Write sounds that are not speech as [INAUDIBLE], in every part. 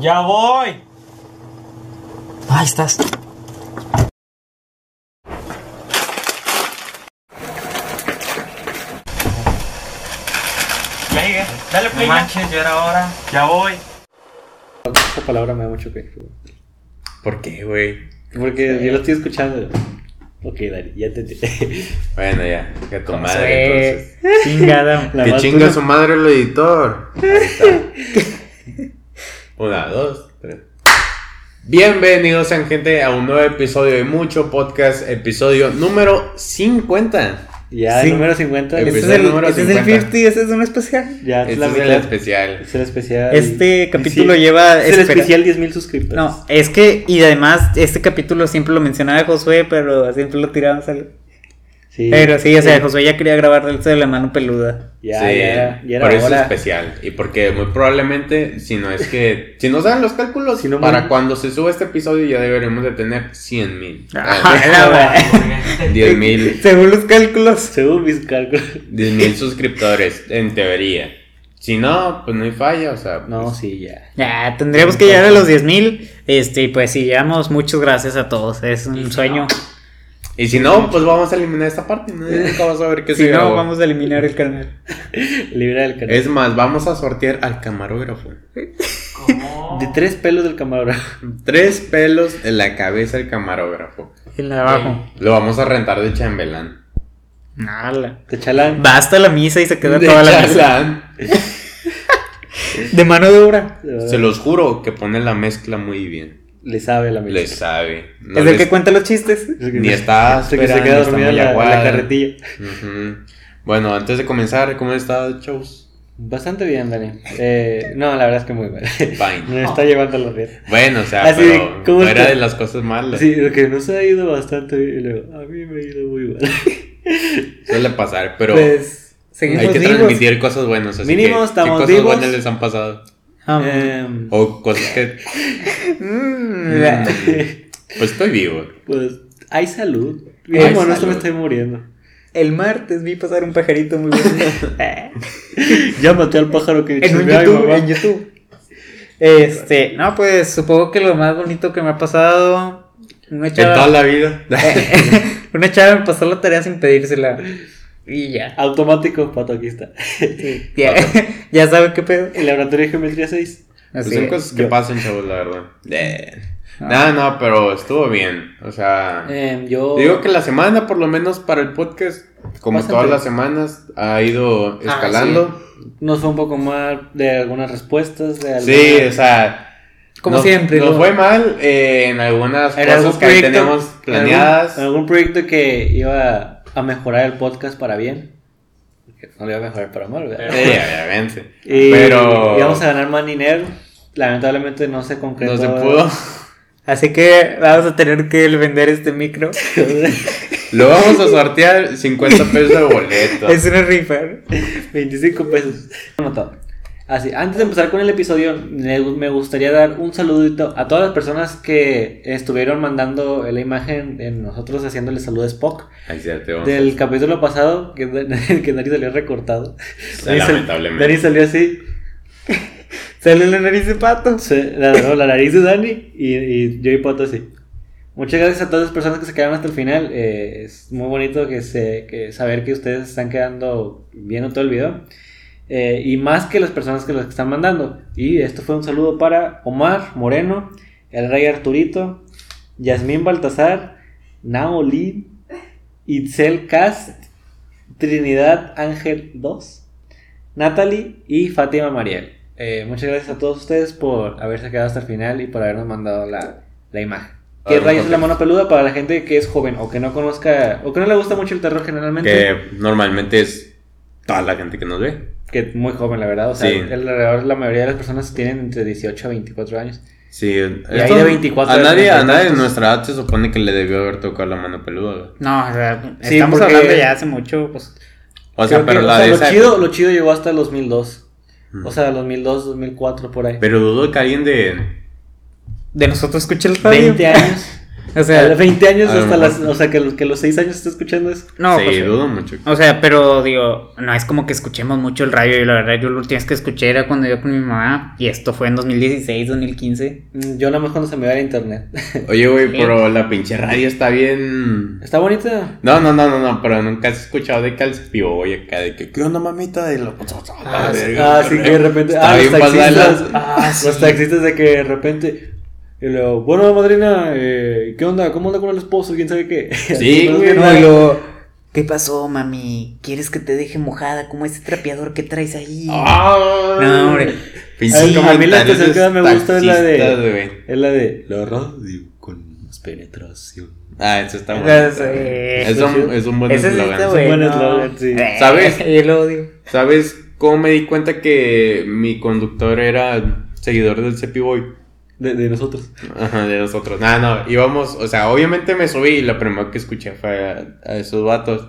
Ya voy. Ahí estás. Ya llegué. Dale play. No manches, ya era hora. Ya voy. Esta palabra me da mucho que. ¿Por qué, güey? Porque yo lo estoy escuchando. Ok, Dani, ya te [LAUGHS] Bueno, ya, que tu ¿Cómo madre entonces. Chingada. La Que chinga su madre el editor. Ahí está. [LAUGHS] Una, dos, tres. Bienvenidos sean gente a un nuevo episodio de Mucho Podcast, episodio número 50. Ya, Sí. número 50. Episodio Este es el, número este es el 50. 50, ese es un especial. Ya, es Este la es el especial. Es el especial. Este capítulo Sí. lleva. Es el espera- especial 10.000 suscriptores. No, es que, y además, este capítulo siempre lo mencionaba Josué, pero siempre lo tiramos al. Sí. Pero sí, o sea, Josué ya quería grabar el de la mano peluda. Ya, sí, ya, ya era por eso hora. es especial. Y porque muy probablemente, si no es que, si no saben los cálculos, Si no para me- cuando se suba este episodio ya deberemos de tener 100 mil. Ah, [LAUGHS] 10 [LAUGHS] mil. Según los cálculos. Según mis cálculos. 10 mil suscriptores, en teoría. Si no, pues no hay falla, o sea. No, pues, sí, ya. Ya, tendríamos que llegar a los 10.000. Este, y pues sí, llegamos. Muchas gracias a todos. Es un sueño. Y si no, pues vamos a eliminar esta parte. ¿no? Nunca vas a ver qué Si se no, grabó. vamos a eliminar el canal. [LAUGHS] Libra del canal. Es más, vamos a sortear al camarógrafo. De tres pelos del camarógrafo. Tres pelos en la cabeza del camarógrafo. En la de abajo. Lo vamos a rentar de chambelán. Nada. De chalán. Basta la misa y se queda De toda la misa. chalán. De mano de obra. Se los juro que pone la mezcla muy bien. Le sabe la Le mesa. sabe. No es el que cuenta los chistes. Ni está que [LAUGHS] se queda muy en la, carretilla. Bueno, antes de comenzar, ¿cómo está, chavos? Bastante bien, Dani. Eh, no, la verdad es que muy mal. Fine. [LAUGHS] Me está llevando los bien. Bueno, o sea, Así pero ¿cómo fuera está? de las cosas malas. Sí, lo que nos ha ido bastante bien. y luego, a mí me ha ido muy mal. [LAUGHS] Suele pasar, pero Pues seguimos hay que vivos. transmitir cosas buenas. Así Mínimo que, estamos ¿qué cosas vivos. buenas les han pasado? Ah, Em, O cosas que... mm, la- Pues estoy vivo. pues hay salud. Hay Mínimo, no se me estoy muriendo. El martes vi pasar un pajarito muy bueno. [LAUGHS] Ya maté al pájaro que en un YouTube, mamá. en YouTube. Este, no, pues supongo que lo más bonito que me ha pasado. Una En toda chava, la vida. [LAUGHS] una chava me pasó la tarea sin pedírsela. Y ya. Automático, pato, aquí está. [LAUGHS] Ya, [LAUGHS] ya sabe qué pedo. El laboratorio de geometría 6. Pues son es. cosas que yo. pasan, chavos, la verdad. Eh. Ah. No, no, pero estuvo bien. O sea, Em, yo. digo que la semana, por lo menos para el podcast, como Bastante. todas las semanas, ha ido escalando. Nos fue un poco mal de algunas respuestas. De sí, o sea, Como nos- siempre, Nos ¿no? fue mal eh, en algunas En cosas que proyecto- tenemos en planeadas. algún, en algún proyecto que iba a mejorar el podcast para bien. No lo iba a mejorar para mal, ¿verdad? Sí, obviamente. Y Pero íbamos a ganar más dinero. Lamentablemente no se concretó. no se pudo. Así que vamos a tener que vender este micro. [LAUGHS] Lo vamos a sortear 50 pesos de boleto. [LAUGHS] es una rifa. ¿no? 25 pesos. Así, antes de empezar con el episodio, me gustaría dar un saludito a todas las personas que estuvieron mandando la imagen de nosotros haciéndole salud a Spock. Sí, Del capítulo pasado, que, [LAUGHS] que Dani salió recortado. Sal- Lamentablemente. Dani salió así. [LAUGHS] Sale la nariz de pato. Se- la, no, la nariz de Dani y, y yo y Pato así. Muchas gracias a todas las personas que se quedaron hasta el final. eh, es muy bonito que se, que saber que ustedes están quedando viendo todo el video. Eh, y más que las personas que los están mandando. Y esto fue un saludo para Omar Moreno, el Rey Arturito, Yasmín Baltasar, Naolin, Itzel Cast, Trinidad Ángel 2, Natalie y Fátima Mariel. Eh, muchas gracias a todos ustedes por haberse quedado hasta el final y por habernos mandado la, la imagen. ¿Qué Ah, rayos es la mano peluda para la gente que es joven o que no conozca o que no le gusta mucho el terror generalmente? Que normalmente es toda la gente que nos ve. Que muy joven, la verdad. O sea, Sí. alrededor la mayoría de las personas tienen entre 18 a 24 años. Sí, ahí de 24 a nadie, a 30 nadie de tantos. nuestra edad se supone que le debió haber tocado la mano peluda. No, o sea, Sí, estamos porque- hablando ya hace mucho, pues. O sea, pero que, la o sea, de lo, esa chido, lo chido llegó hasta el 2002. Mm. O sea, 2002, 2004, por ahí. Pero dudo que alguien de De nosotros escucha el radio. 20 años. [LAUGHS] O sea, 20 años a lo hasta las. O sea, que, los- que los 6 años esté escuchando eso. no, sí, pues, dudo mucho. O sea, pero digo, no es como que escuchemos mucho el radio. Y la verdad, yo última vez que escuché era cuando iba con mi mamá. Y esto fue en 2016, 2015. Mm, Yo nada más cuando se me va el internet. [LAUGHS] Oye, güey, pero la pinche radio está bien. Está bonita. No, no, no, no, no, pero nunca has escuchado de calcepio, oye, acá de que, ¿qué onda, mamita? De lo... Ah, sí, verga, ah, sí, que de repente. Está ah, los bien pasada de taxistas. lanza. Ah, Los taxistas de que de repente. Y luego, bueno, madrina, eh, ¿qué onda? ¿Cómo anda con el esposo? ¿Quién sabe qué? [LAUGHS] Sí, güey, no, y luego, ¿qué pasó, mami? ¿Quieres que te deje mojada como ese trapeador que traes ahí? Ah, No, hombre. Pinches A mí la que me gusta es la de-. Es la de. La radio con más penetración. Ah, eso está Ya bueno. Es un, es un buen sí eslogan. un buen eslogan, sí. ¿Sabes? [LAUGHS] Yo lo odio. ¿Sabes cómo me di cuenta que mi conductor era seguidor del Cepi Boy? De, de nosotros. Ajá, de nosotros. No, no, íbamos, o sea, obviamente me subí y lo primero que escuché fue a, a esos vatos.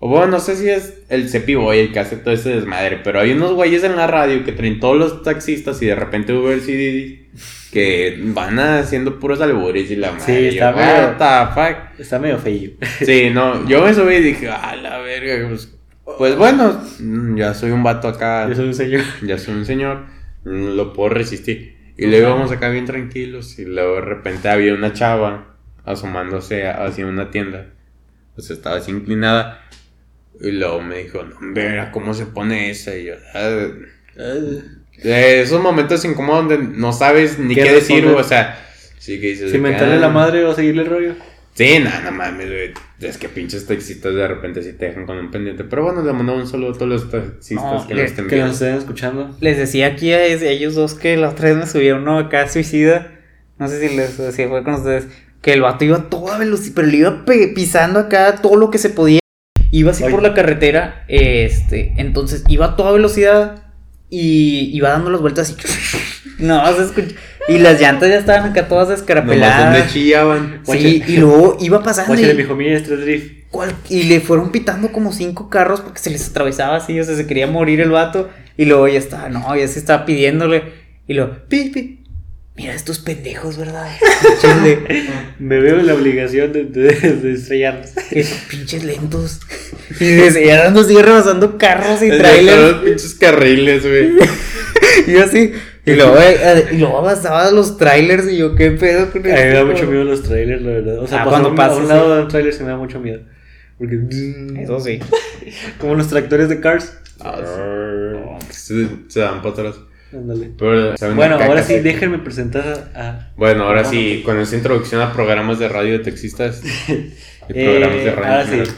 O bueno, no sé si es el Cepi Boy el que hace todo ese desmadre, pero hay unos güeyes en la radio que traen todos los taxistas y de repente Uber CD que van haciendo puros albures y la madre. Sí, está yo, medio- What the fuck? Está medio feillo. [LAUGHS] Sí, no, yo me subí y dije, ah, la verga, pues, pues bueno, ya soy un vato acá, Yo soy un señor. ya soy un señor, lo puedo resistir. Y luego íbamos acá bien tranquilos y luego de repente había una chava asomándose hacia una tienda, pues estaba así inclinada. Y luego me dijo, no, verá cómo se pone esa. Y yo, "Ah". de esos momentos incómodos donde no sabes ni ¿Qué qué, decir, o sea, sí que dices, Si que, mentarle "Ah". la madre o seguirle el rollo. Sí, no, no mames, güey. Es que pinches taxistas de repente sí te dejan con un pendiente. Pero bueno, le mandamos un saludo a todos los taxistas No, que le- nos estén Que nos estén escuchando. Les decía aquí a ellos dos que otra vez me subieron uno acá suicida. No sé si les si fue con ustedes. Que el vato iba a toda velocidad, pero le iba pisando acá todo lo que se podía. Iba así Ay. por la carretera. Este, entonces iba a toda velocidad y iba dando las vueltas y. [LAUGHS] No, se escucha. Y las llantas ya estaban acá todas Nomás escarapeladas. donde chillaban. Sí, y luego iba pasando. Y- mijo, mira este drift. cual- y le fueron pitando como cinco carros porque se les atravesaba así, o sea, se quería morir el vato. Y luego ya estaba, no, ya se estaba pidiéndole. Y luego, pi, pi. Mira estos pendejos, ¿verdad? [LAUGHS] Pinches, Me veo en la obligación de, de, de estrellarnos. esos pinches lentos. Y dando así rebasando carros y [LAUGHS] trailers. pinches carriles, güey. [LAUGHS] Y así. Y [LAUGHS] luego, eh, y luego avanzaba los trailers y yo, ¿qué pedo con A mí me da mucho miedo los trailers, la verdad. O sea, Ah, cuando pasa, a un sí. lado de un trailer se me da mucho miedo. Porque. Eso sí. [LAUGHS] Como los tractores de Cars. Ah, sí. Se, se dan para atrás. Ándale. Pero, ¿saben Bueno, ahora sí, déjenme presentar a. Bueno, ahora Ah, sí, con esta introducción a programas de radio de taxistas. [LAUGHS] y Eh, programas de radio. ahora sí.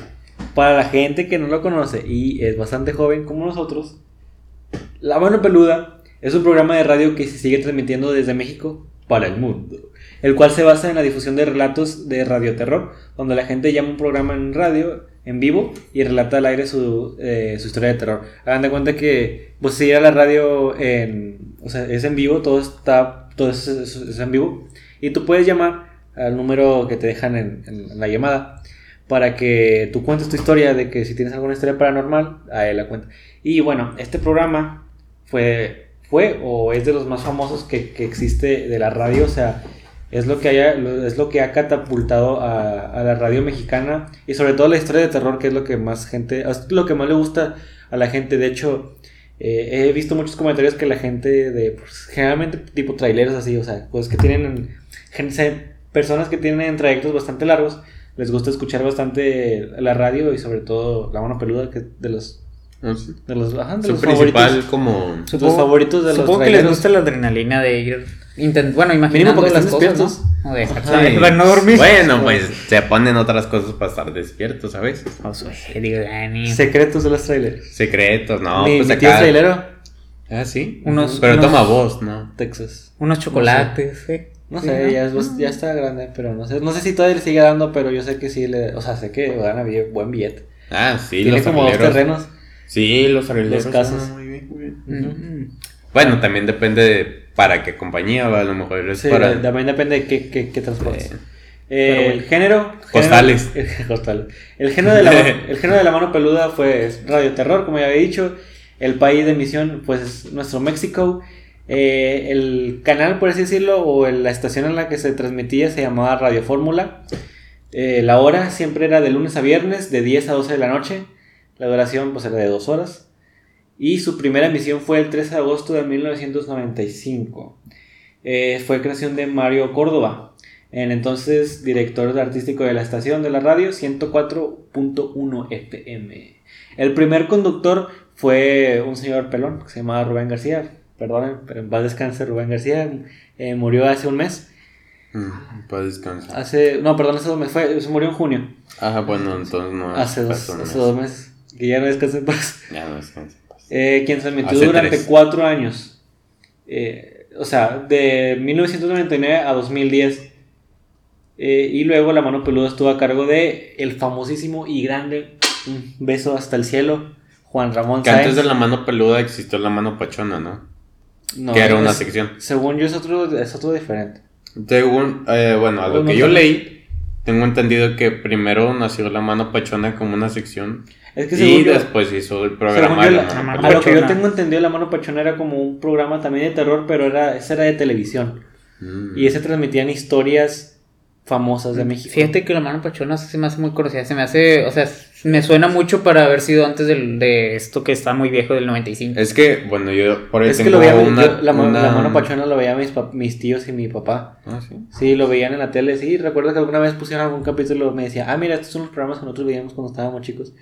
Para la gente que no lo conoce y es bastante joven como nosotros, La Mano Peluda es un programa de radio que se sigue transmitiendo desde México para el mundo, el cual se basa en la difusión de relatos de radioterror, donde la gente llama un programa en radio en vivo y relata al aire su, eh, su historia de terror. Hagan de cuenta que pues si ir a la radio en, o sea, es en vivo, todo está todo es, es- en vivo y tú puedes llamar al número que te dejan en, en la llamada para que tú cuentes tu historia de que si tienes alguna historia paranormal, a él la cuenta. Y bueno, este programa fue, fue o es de los más famosos que, que existe de la radio, o sea, es lo que, haya, es lo que ha catapultado a, a la radio mexicana y sobre todo la historia de terror, que es lo que más gente, lo que más le gusta a la gente. De hecho, eh, he visto muchos comentarios que la gente de, pues, generalmente tipo traileros así, o sea, pues que tienen, gen- se- personas que tienen trayectos bastante largos, les gusta escuchar bastante la radio y sobre todo la mano peluda, que es de los, Ah, sí. de los, ajá, de Su los principal favoritos. como... Los favoritos de los Supongo que les gusta la adrenalina de ir. intent- bueno, imaginando porque las estén cosas. despiertos. ¿no? De Ay, para no dormir. Bueno, [LAUGHS] pues se ponen otras cosas para estar despiertos, digo, Dani. Secretos de los trailers. Secretos, no, mi, pues mi tío es acá. trailero, Ah, sí. Unos- Pero unos- toma voz, ¿no? Texas. Unos chocolates. No Sí, sé, ya, es- ya está grande, pero no sé. No sé si todavía le sigue dando, pero yo sé que sí le. O sea, sé que gana bien- buen billete. Ah, sí, Tiene los como dos terrenos. Sí, los arregleros. Dos casas. son Muy bien, muy bien. Mm. Bueno, también depende de para qué compañía va, a lo mejor es Sí, para... también depende de qué, qué, qué transportes. Eh, el género. Costales. género- Costales. [LAUGHS] El género, de la, [LAUGHS] el género de la mano peluda fue Radio Terror, como ya había dicho. El país de emisión, pues es nuestro México. Eh, el canal, por así decirlo, o la estación en la que se transmitía se llamaba Radio Fórmula. Eh, la hora siempre era de lunes a viernes, de 10 a 12 de la noche. La duración pues era de 2 horas. Y su primera emisión fue el 13 de agosto de 1995. Eh, fue creación de Mario Córdoba, el entonces director artístico de la estación de la radio 104.1 FM. El primer conductor fue un señor pelón que se llamaba Rubén García. Perdonen, pero en paz descanse Rubén García. Eh, murió hace un mes. Mm, Para descansar. Hace, no, perdón, hace dos meses. Fue, se murió en junio. Ajá, bueno, entonces no. Hace dos, hace dos meses. Que ya no descansa en paz. Ya no descansa. pues. Eh, quien transmitió Hace durante tres. cuatro años. Eh, o sea, de 1999 a 2010. Eh, y luego la mano peluda estuvo a cargo de el famosísimo y grande, un beso hasta el cielo, Juan Ramón Que Sáenz. antes de la mano peluda existió la mano pachona, ¿no? No, que era una es- sección. Según yo es otro, es otro diferente. Según, eh, bueno, a lo que yo leí, tengo entendido que primero nació la mano pachona como una sección Es que y yo, después hizo el programa yo, de la- la mano mano a lo que yo Pachona. tengo entendido, la mano pachona era como un programa también de terror, pero era, ese era de televisión. Mm. Y ese transmitían historias famosas de México. Fíjate que la mano pachona se me hace muy conocida. Se me hace, o sea, me suena mucho para haber sido antes del, de esto que está muy viejo del 95. Es que, bueno, yo por ahí Es que tengo lo veía, una, yo- la, una- la mano pachona lo veía mis, mis tíos y mi papá. Ah, sí. Sí, lo veían en la tele. Sí, recuerdo que alguna vez pusieron algún capítulo me decía, ah, mira, estos son los programas que nosotros veíamos cuando estábamos chicos.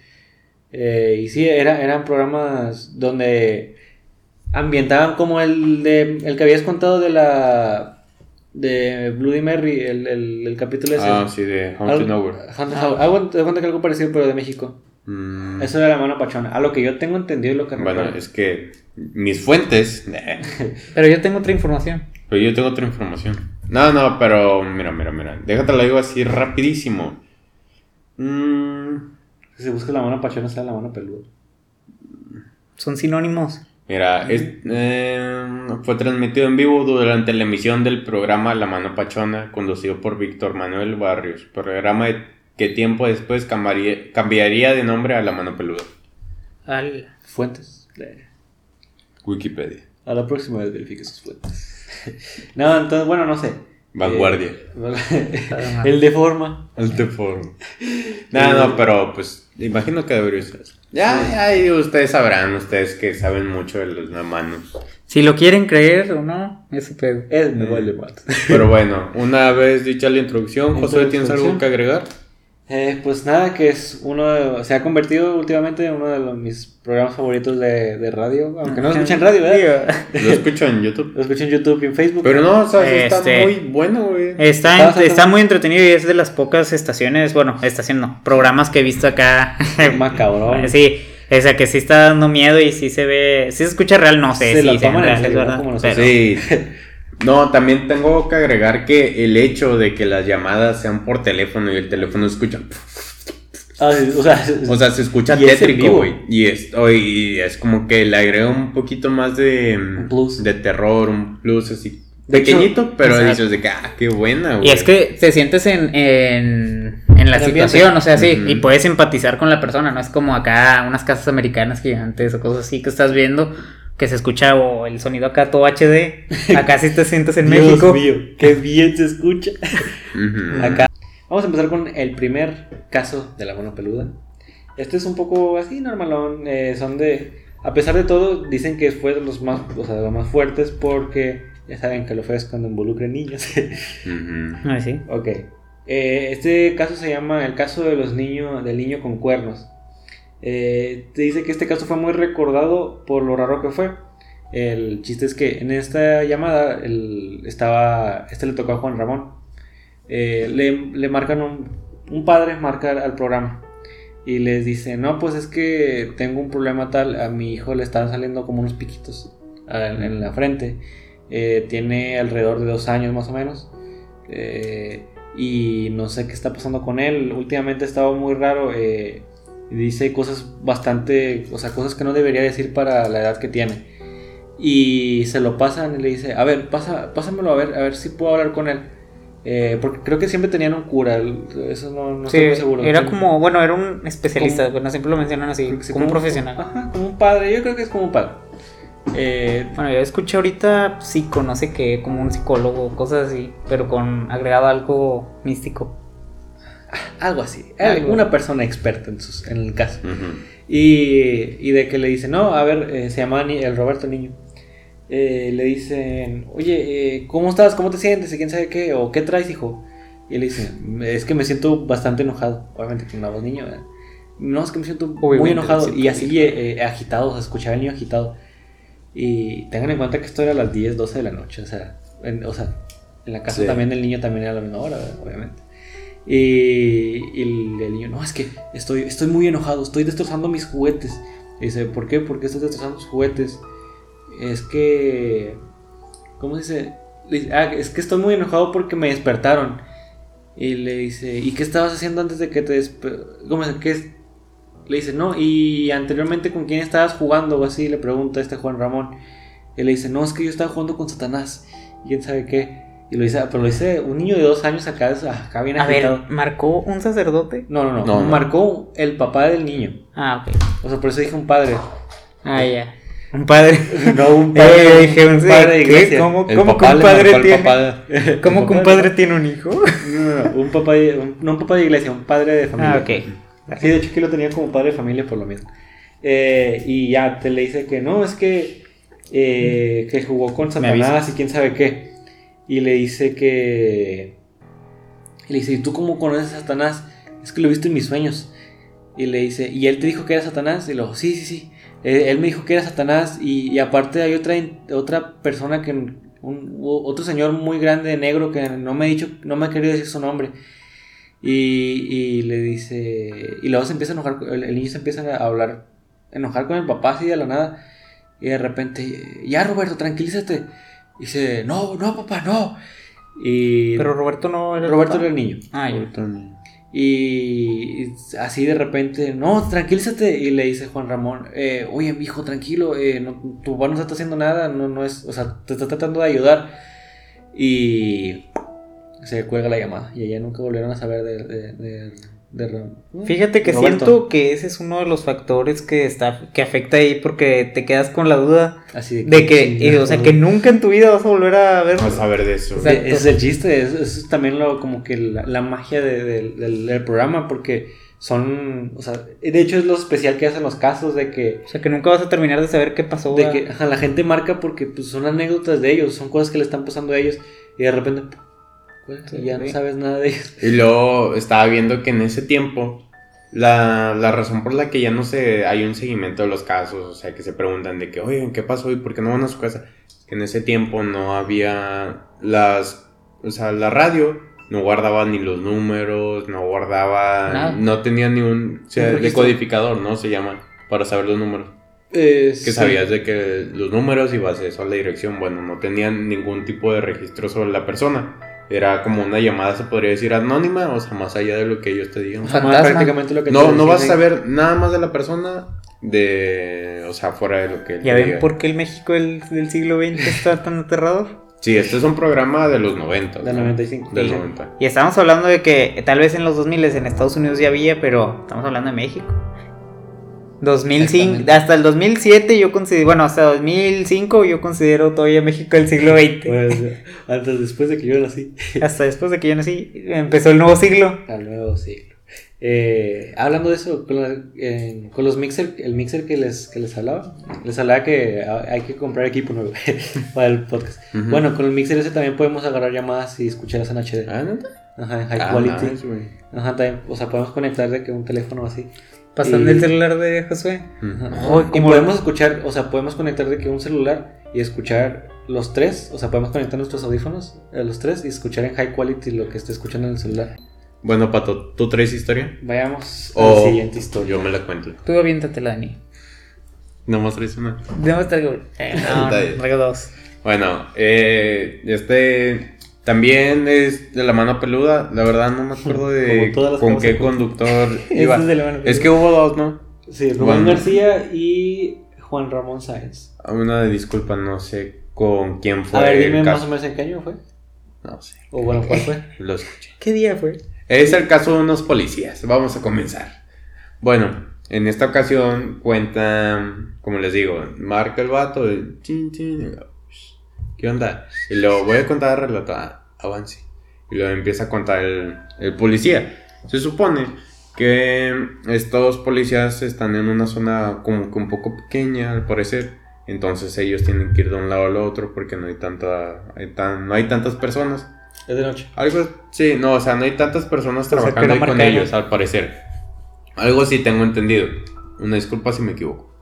Eh, y sí, era, eran programas donde ambientaban como el, de, el que habías contado de la... de Bloody Mary, el, el, el capítulo ese. Ah, sí, de Haunted Nowhere. Haunted Hour. Algo, te cuenta que algo parecido, pero de México. Mm, Eso era la mano pachona. A lo que yo tengo entendido y lo que Bueno, recuerdo. es que mis fuentes. [LAUGHS] Pero yo tengo otra información. pero yo tengo otra información. No, no, pero mira, mira, mira. Déjate lo digo así rapidísimo. Mm, Si se busca la mano pachona, sale la mano peluda. Son sinónimos. Mira, es- eh, fue transmitido en vivo durante la emisión del programa La Mano Pachona, conducido por Víctor Manuel Barrios, programa de- que tiempo después cambiaría, cambiaría de nombre a La Mano Peluda. Al... Fuentes. Wikipedia. A la próxima vez verifique sus fuentes. [LAUGHS] no, entonces, bueno, no sé. Vanguardia. Eh, [LAUGHS] el de forma. El deforme. No, no, pero pues imagino que debería ser. Ya, ya, ustedes sabrán, ustedes que saben mucho de las manos. Si lo quieren creer o no, eso pedo. Es me vale más. Pero bueno, una vez dicha la introducción, José, ¿tienes algo que agregar? Eh, pues nada, que es uno de- se ha convertido últimamente en uno de los- mis programas favoritos de, de radio, aunque no lo escuchan radio, ¿verdad? [LAUGHS] Lo escucho en YouTube. Lo escucho en YouTube y en Facebook. Pero no, o sea, sí está Este- muy bueno, güey. Está, Está en- muy entretenido y es de las pocas estaciones, bueno, estación no, programas que he visto acá. Macabrón. [LAUGHS] sí, o sea que sí está dando miedo y sí se ve, sí se escucha real, no sé Se si lo sean toman en reales, serio, ¿verdad? como nosotros. Pero- Sí. [LAUGHS] No, también tengo que agregar que el hecho de que las llamadas sean por teléfono y el teléfono escucha. Ah, o sea, [LAUGHS] O sea, se escucha Y es tétrico, güey. Y es, oh, y es como que le agrega un poquito más de. Un plus. De terror, un plus así. De hecho, pequeñito, pero exacto. dices de que, ah, qué buena, güey. Y es que te sientes en, en, en la situación, o sea, sí, y puedes empatizar con la persona, no es como acá unas casas americanas gigantes o cosas así que estás viendo que se escucha o el sonido acá todo HD, [LAUGHS] acá sí te sientes en Dios México. mío, qué bien se escucha. Acá. Vamos a empezar con el primer caso de la mano peluda. Este es un poco así normalón. eh, son de. A pesar de todo, dicen que fue de los más, o sea, de los más fuertes porque ya saben que lo fue es cuando involucran niños. [LAUGHS] Ay, sí. ok. Eh, este caso se llama el caso de los niños, del niño con cuernos. Eh, te dice que este caso fue muy recordado por lo raro que fue. El chiste es que en esta llamada estaba, este le tocó a Juan Ramón. Eh, le, le marcan un, un padre marca al programa y les dice, no, pues es que tengo un problema tal, a mi hijo le están saliendo como unos piquitos en, la frente. Eh, tiene alrededor de dos años más o menos. Y no sé qué está pasando con él. Últimamente ha estado muy raro. Dice cosas bastante, o sea, cosas que no debería decir para la edad que tiene. Y se lo pasan y le dice, a ver, pasa, pásamelo a ver, a ver si puedo hablar con él. Eh, porque creo que siempre tenían un cura, eso no, no Sí, estoy muy seguro. era Sí. como, bueno, era un especialista, Como- bueno, siempre lo mencionan así, sí, como un profesional. Ajá, como un padre, yo creo que es como un padre. Eh, Bueno, yo escuché ahorita psico, no sé qué, como un psicólogo, cosas así, pero con agregado algo místico. Algo así. Algo. Una persona experta en, sus, en el caso. Y, y de que le dicen, no, a ver, eh, se llama el Roberto Niño. Eh, le dicen, oye, eh, ¿cómo estás? ¿Cómo te sientes? ¿Y quién sabe qué? ¿O qué traes, hijo? Y le dice, es que me siento bastante enojado. Obviamente con una voz niño, ¿verdad? No, es que me siento muy enojado. Y así eh, eh, agitado, se escuchaba el niño agitado. Y tengan en cuenta que esto era a las 10, 12 de la noche. O sea, en, o sea, en la casa Sí. también del niño también era a la misma hora, ¿verdad? obviamente. Y, y el, niño, no, es que estoy, estoy muy enojado, estoy destrozando mis juguetes. Y dice, ¿por qué? ¿Por qué estás destrozando tus juguetes? Es que... ¿Cómo se dice? Ah, es que estoy muy enojado porque me despertaron. Y le dice, ¿y qué estabas haciendo antes de que te? ¿Cómo es? Le dice, no, y anteriormente con quién estabas jugando o así, le pregunta este Juan Ramón. Y le dice, no, es que yo estaba jugando con Satanás. Y quién sabe qué. Y lo dice, ah, pero lo dice un niño de dos años acá, acá bien A ver, agitado. ¿marcó un sacerdote? No, no, no, No, no. Marcó el papá del niño. Ah, ok. O sea, por eso dije un padre. Ah, ya. [LAUGHS] Un padre. No un [LAUGHS] Eh, padre. dije, un sí, padre de iglesia. ¿Cómo, El cómo que papá un padre tiene? papá. [LAUGHS] ¿Cómo que un padre tiene un hijo? No, no, no, un papá de, un- no un papá de iglesia, un padre de familia. Ah, ok. Sí, de hecho que lo tenía como padre de familia por lo mismo. Eh, y ya te le dice que no, es que, eh, que jugó con. Satanás y quién sabe qué. Y le dice que... Le dice, ¿y tú cómo conoces a Satanás? Es que lo he visto en mis sueños. Y le dice, ¿y él te dijo que era Satanás? Y luego, sí, sí, sí. Él me dijo que era Satanás y, aparte hay otra, otra persona que... un- otro señor muy grande de negro que no me ha dicho, no me ha querido decir su nombre. Y, y le dice. Y luego se empieza a enojar. El, el niño se empieza a hablar. enojar con el papá así de la nada. Y de repente. Ya, Roberto, tranquilízate. Y dice: No, no, papá, no. Y. Pero Roberto no era el Roberto papá. era el niño. Ah, ya. Y así de repente, no, tranquilízate. Y le dice Juan Ramón, eh, oye, hijo, tranquilo, eh, no, tu papá no está haciendo nada, no, no es, o sea, te está tratando de ayudar. Y se cuelga la llamada. Y ella nunca volvieron a saber de. de, de- de Ro- Fíjate que Roberto. siento que ese es uno de los factores que está que afecta ahí porque te quedas con la duda Así de que, y, o sea, que nunca en tu vida vas a volver a ver. Vas a ver de eso. Exacto. Ese es el chiste, es, es también lo, como que la, la magia de- de- del, del programa, porque son, o sea, de hecho es lo especial que hacen los casos de que, O sea, que nunca vas a terminar de saber qué pasó. de ¿verdad? que ajá, la gente marca porque pues, son anécdotas de ellos, son cosas que le están pasando a ellos y de repente pues, Sí, ya no sabes nada de ellos. Y luego estaba viendo que en ese tiempo, la, la razón por la que ya no se hay un seguimiento de los casos, o sea, que se preguntan de que, oye, ¿qué pasó y por qué no van a su casa? Que en ese tiempo no había las, o sea, la radio no guardaba ni los números, no guardaba, Nada. no tenía ni un, o sea, decodificador, ¿no? Se llama, para saber los números. Eh, Que sabías de que los números y base eso a la dirección, bueno, no tenían ningún tipo de registro sobre la persona. Era como una llamada, se podría decir, anónima, o sea, más allá de lo que ellos te digan. Fantasma. prácticamente lo que No, te no vas a saber nada más de la persona de, o sea, fuera de lo que él Ya ven diga. por qué el México del, del siglo XX está tan aterrador. Sí, este es un programa de los 90. Del ¿no? 95. Del Sí. 90. Y estamos hablando de que tal vez en los 2000 en Estados Unidos ya había, pero estamos hablando de México. 2005, Exactamente. hasta el 2007 yo considero, bueno, hasta 2005 yo considero todavía México del siglo XX. Pues, antes, después de que yo nací. Hasta después de que yo nací, empezó el nuevo siglo. Al nuevo siglo. Eh, hablando de eso, con, la- eh, con los mixer, el mixer que les, que les hablaba, les hablaba que ha- hay que comprar equipo nuevo [LAUGHS] para el podcast. Bueno, con el mixer ese también podemos agarrar llamadas y escucharlas en HD. Ah. Ajá, en high Ah, quality. nice. Ajá, también, o sea, podemos conectar de que un teléfono así. Pasando Y- el celular de Josué. Y podemos escuchar, o sea, podemos conectar de que un celular y escuchar los tres, o sea, podemos conectar nuestros audífonos, eh, los tres, y escuchar en high quality lo que esté escuchando en el celular. Bueno, Pato, ¿tú traes historia? Vayamos O a la siguiente historia. Yo me la cuento. Tú aviéntatela, Dani. Nomás traes una. Debemos traigo. Eh, no, [LAUGHS] no, traigo dos. Bueno, eh, este también es de la mano peluda. La verdad no me acuerdo de [LAUGHS] con qué conductor [LAUGHS] iba. es de la mano Es que hubo dos, ¿no? Sí, Rubén Bueno. García y Juan Ramón Sáenz. Una disculpa, no sé con quién fue. A ver, el dime caso. más o menos en qué año fue. No sé, O bueno, ¿cuál fue? [LAUGHS] lo escuché. ¿Qué día fue? Es el caso de unos policías. Vamos a comenzar. Bueno, en esta ocasión cuenta, como les digo, marca el vato, de chin, chin, ¿qué onda? Y lo voy a contar relato, avance. Y luego empieza a contar el, el policía. Se supone que estos policías están en una zona como que un poco pequeña, al parecer. Entonces ellos tienen que ir de un lado al otro porque no hay tanta, hay tan, no hay tantas personas. Es de noche. Algo, sí, no, o sea, no hay tantas personas trabajando ahí con ellos, al parecer. Algo sí tengo entendido. Una disculpa si me equivoco.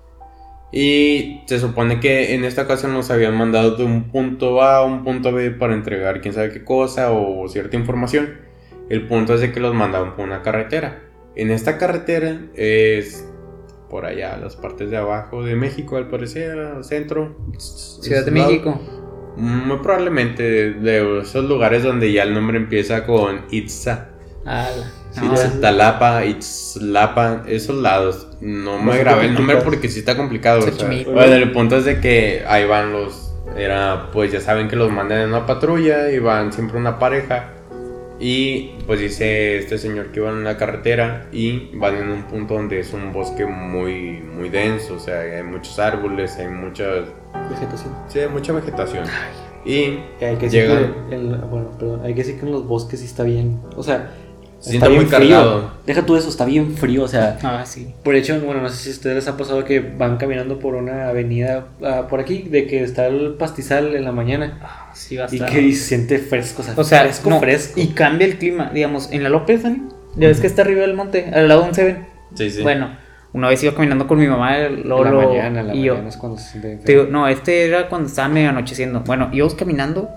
Y se supone que en esta ocasión nos habían mandado de un punto A a un punto B para entregar quién sabe qué cosa o cierta información. El punto es de que los mandaban por una carretera. En esta carretera es por allá, las partes de abajo de México, al parecer, centro. Ciudad de. México. Muy probablemente de esos lugares donde ya el nombre empieza con Itza. Ah, Sí, no, ya. Itzalapa, Itzlapa, esos lados. No me grabé el nombre porque sí está complicado. o sea. Bueno, el punto es de que ahí van los. Era, pues ya saben que los mandan en una patrulla y van siempre una pareja. Y pues dice este señor que van en la carretera y van en un punto donde es un bosque muy, muy denso. O sea, hay muchos árboles, hay muchas. Vegetación. Sí, hay mucha vegetación. Y Que hay que decir Llegan. que en, bueno, perdón, hay que decir que en los bosques sí está bien, o sea, Se siente muy frío. cargado. Deja tú eso, está bien frío, o sea, Ah, sí. por hecho, bueno, no sé si a ustedes les ha pasado que van caminando por una avenida ah, por aquí, de que está el pastizal en la mañana Ah, sí va a y estar. que se siente fresco, o sea, O sea, fresco, no, fresco. Y cambia el clima. Digamos, en la López, Dani. Ya ves que está arriba del monte, al lado de un Seven. sí, sí. Bueno, una vez iba caminando con mi mamá, En luego la mañana, en la y yo, mañana es cuando se siente digo, no, este era cuando estaba medio anocheciendo. Bueno, íbamos caminando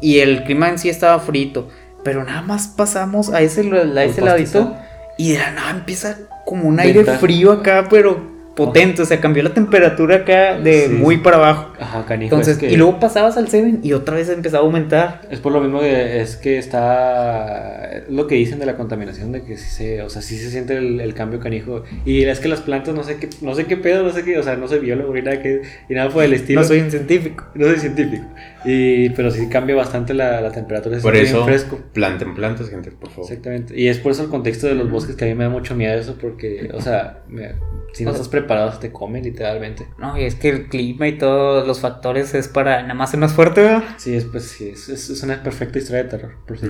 y el clima en sí estaba frito. Pero nada más pasamos a ese, a ese ladito y de la nada empieza como un aire Venta. frío acá, pero potente. O sea, cambió la temperatura acá de Sí, muy para abajo. Ajá, canijo. Entonces, es que y luego pasabas al Seven y otra vez empezaba a aumentar. es por lo mismo que es que está lo que dicen de la contaminación de que sí se, o sea, sí se siente el, el cambio canijo y es que las plantas no sé qué no sé qué pedo, no sé qué, o sea, no soy biólogo ni nada que y nada por el estilo. No soy un científico. No soy científico. Y, pero sí cambia bastante la, la temperatura. Por bien eso, fresco. planten plantas, gente, por favor. Exactamente. Y es por eso el contexto de los bosques que a mí me da mucho miedo eso. Porque, o sea, me- si no estás preparado, te comen literalmente. No, y es que el clima y todos los factores es para nada más ser más fuerte, ¿verdad? Sí, es, pues, sí, es, es- es una perfecta historia de terror. Por sí.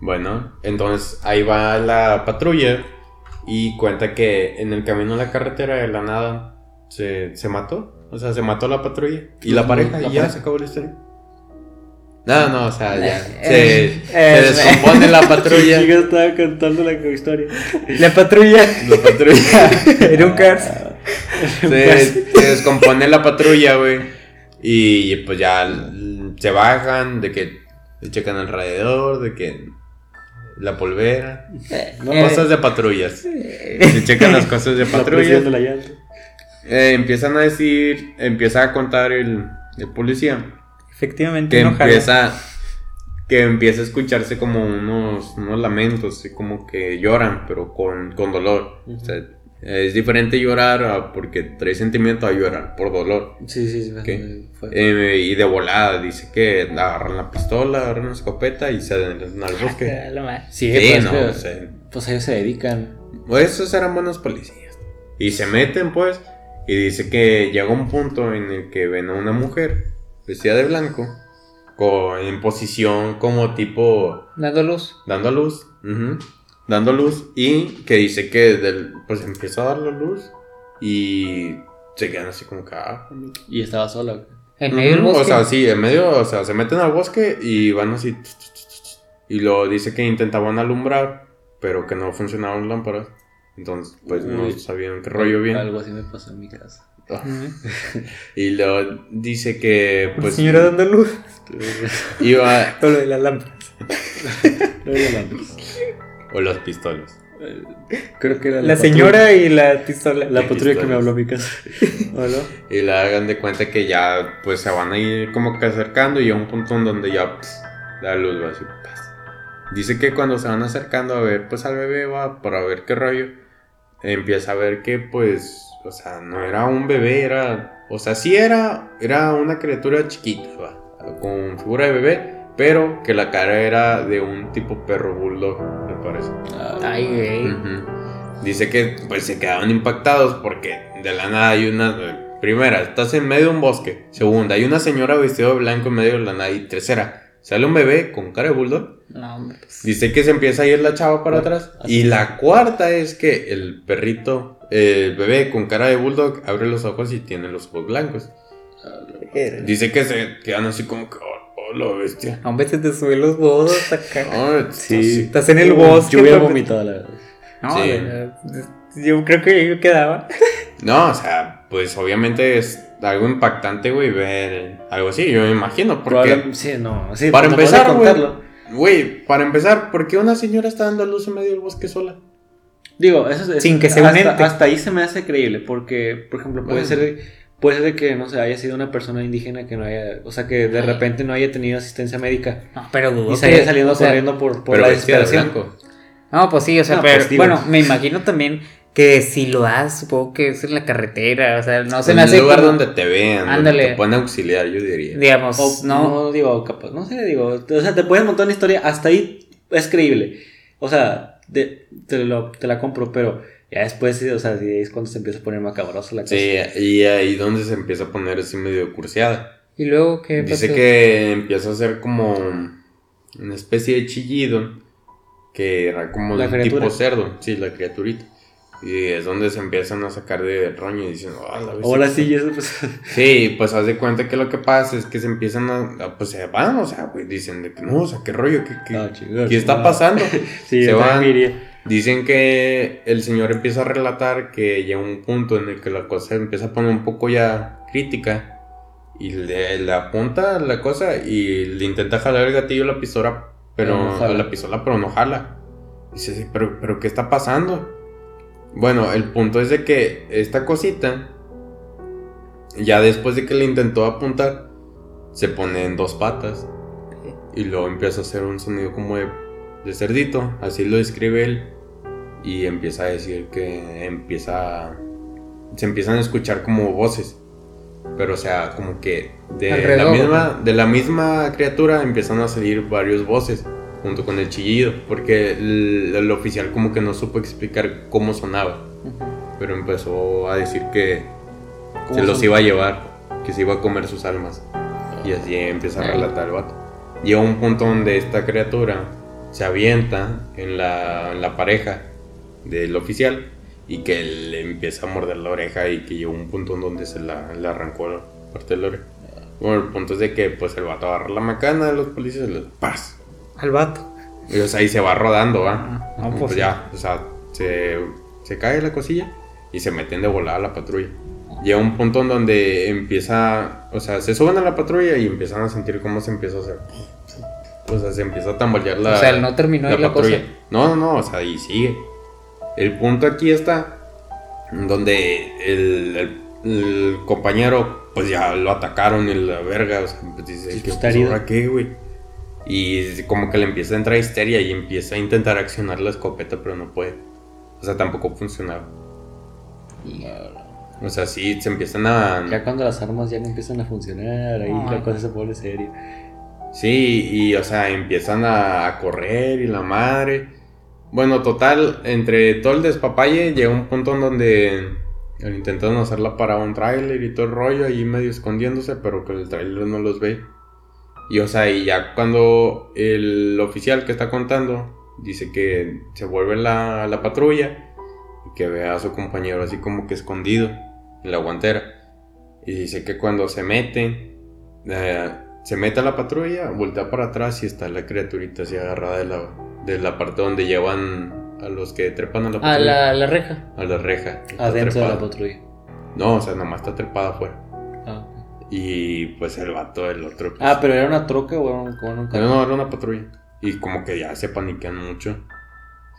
Bueno, entonces ahí va la patrulla y cuenta que en el camino a la carretera de la nada se, se mató. O sea, se mató la patrulla y la pareja y ya se acabó la historia. No, no, o sea, ya. Eh, Se, eh, se descompone la patrulla. [LAUGHS] Chica estaba contando la historia. La patrulla La patrulla. [LAUGHS] era un cars. se, se descompone la patrulla, güey. Y pues ya se bajan, de que se checan alrededor, de que la polvera. No, Eh, Cosas de patrullas. Se checan las cosas de La presión de patrullas. la llanta. Eh, empiezan a decir, empieza a contar el, el policía. Efectivamente, Que no jala. empieza, que empieza a escucharse como unos, unos lamentos, así como que lloran, pero con, con dolor. O sea, es diferente llorar a- porque trae sentimiento a llorar por dolor. Sí, sí, sí. Fue. Eh, y de volada, dice que agarran la pistola, agarran la escopeta y se adentran al [LAUGHS] bosque. Ah, sí, sí, pues, no, que- o sea. pues ellos se dedican. Pues esos eran buenos policías. Y se meten, pues, y dice que llega un punto en el que ven a una mujer vestida de blanco, con, en posición como tipo Dando luz. dando luz, dando luz, y que dice que del, pues empieza a dar la luz y se quedan así como que, ah, Y estaba sola. En medio del bosque. O sea, sí, en medio, o sea, se meten al bosque y van así. Y lo dice que intentaban alumbrar, pero que no funcionaban las lámparas. Entonces, pues no sabían qué rollo bien. Algo así me pasó en mi casa. [LAUGHS] Y lo dice que, Pues, pues, señora dando luz. [LAUGHS] iba. [LAUGHS] Todo lo de las lámparas. O las pistolas. Creo que era La patrulla- señora y la pistola. La Las patrulla que me habló a mi casa. Y le hagan de cuenta que ya, pues se van a ir como que acercando y a un punto en donde ya pss, la luz va así. pss. Dice que cuando se van acercando a ver, pues al bebé va para ver qué rollo, empieza a ver que, pues, o sea, no era un bebé, era, o sea, sí era, era una criatura chiquita, va, con figura de bebé, pero que la cara era de un tipo perro bulldog, me parece. Ah, Ay, güey. Dice que pues se quedaron impactados porque de la nada hay una... Primera, estás en medio de un bosque. Segunda, hay una señora vestida de blanco en medio de la nada. Y tercera, sale un bebé con cara de bulldog. No, hombre, pues, Dice que se empieza a ir la chava para atrás. así Y la cuarta es que el perrito, el bebé con cara de bulldog, abre los ojos y tiene los ojos blancos. Dice que se quedan así como que, oh, oh, la bestia. Hombre, se te suben los bodos acá. [LAUGHS] No, Sí. Estás en el bosque. Yo hubiera vomitado, la verdad. No, Sí. de- yo creo que yo quedaba. [LAUGHS] No, o sea, pues obviamente es algo impactante, güey, ver algo así, yo me imagino. Porque, Probable- Sí, no. Sí, para puedo empezar, güey, para empezar, ¿por qué una señora está dando a luz en medio del bosque sola? Digo, eso es, Sin que un hasta, hasta ahí se me hace creíble, porque, por ejemplo, puede Bueno. ser puede ser que, no sé, haya sido una persona indígena que no haya, o sea, que de repente no haya tenido asistencia médica No, pero dudo y se haya saliendo o sea, corriendo por, por Pero la desesperación. No, pues sí, o sea, No, pero pues, bueno, me imagino también que si lo das, supongo que es en la carretera, o sea, no se en me un hace lugar como- donde te vean, Ándale. donde te pueden auxiliar, yo diría. digamos, O, no, no, digo, capaz, no sé, digo, o sea, te puedes montar una historia, hasta ahí es creíble. O sea, de- te, lo- te la compro, pero ya después, o sea, sí, es cuando se empieza a poner macabrosa la cosa. Sí, y ahí donde se empieza a poner así medio curseada. y luego qué Dice que empieza a hacer como una especie de chillido que era como de tipo cerdo, sí, la criaturita. Y es donde se empiezan a sacar de roño y dicen, "Ah, la Ahora sí, está". y eso pues... Sí, pues haz de cuenta que lo que pasa es que se empiezan a, a- pues se van, o sea, güey, dicen de que no, o sea, qué rollo, qué, qué, No, chingada, qué está pasando. [LAUGHS] Sí, Se van. Dicen que el señor empieza a relatar que llega un punto en el que la cosa empieza a poner un poco ya crítica y le, le apunta la cosa y le intenta jalar el gatillo a la pistola, pero no jala. a la pistola, pero no jala. Dice, "Sí, pero, pero ¿qué está pasando? Bueno, el punto es de que esta cosita, ya después de que le intentó apuntar, se pone en dos patas y luego empieza a hacer un sonido como de, de cerdito, así lo describe él, y empieza a decir que empieza, se empiezan a escuchar como voces, pero o sea, como que de la, misma, de la misma criatura empiezan a salir varias voces junto con el chillido, porque el, el oficial como que no supo explicar cómo sonaba, pero empezó a decir que ¿Cómo se los iba a llevar, que se iba a comer sus almas. Y así empieza a relatar el vato. Llega un punto donde esta criatura se avienta en la, en la pareja del oficial y que le empieza a morder la oreja y que llegó un punto en donde se la, le arrancó la parte de la oreja. Bueno, el punto es de que pues el vato agarra la macana de los policías y les ¡paz! Al vato. Y o sea, ahí se va rodando, ¿va? Ah, no, pues, pues ya, o sea, se, se cae la cosilla y se meten de volada a la patrulla. Llega un punto en donde empieza, o sea, se suben a la patrulla y empiezan a sentir cómo se empieza a hacer. O sea, se empieza a tambalear la. O sea, no terminó ahí la cosa. No, no, no, o sea, y sigue. El punto aquí está donde el, el- el compañero, pues ya lo atacaron y la verga, o sea, pues dice, ¿qué, está pues, qué, güey? Y como que le empieza a entrar histeria y empieza a intentar accionar la escopeta, pero no puede. O sea, tampoco funcionaba. O sea, sí, se empiezan a... Ya cuando las armas ya no empiezan a funcionar, ahí Ay. la cosa se pone seria. Sí, y o sea, empiezan a, a correr y la madre. Bueno, total, entre todo el despapalle llega un punto en donde intentan hacerla para un tráiler y todo el rollo ahí medio escondiéndose, pero que el tráiler no los ve. Y o sea, y ya cuando el oficial que está contando dice que se vuelve la, la patrulla y que ve a su compañero así como que escondido en la guantera. Y dice que cuando se mete, eh, se mete a la patrulla, voltea para atrás y está la criaturita así agarrada de la, de la parte donde llevan a los que trepan a la A patrulla. la, la reja. A la reja. Adentro de la patrulla. No, o sea, nomás está trepada afuera. Y pues el vato, el otro. pues, Ah, pero era una troca o era un, un carro. no, era una patrulla. Y como que ya se paniquean mucho.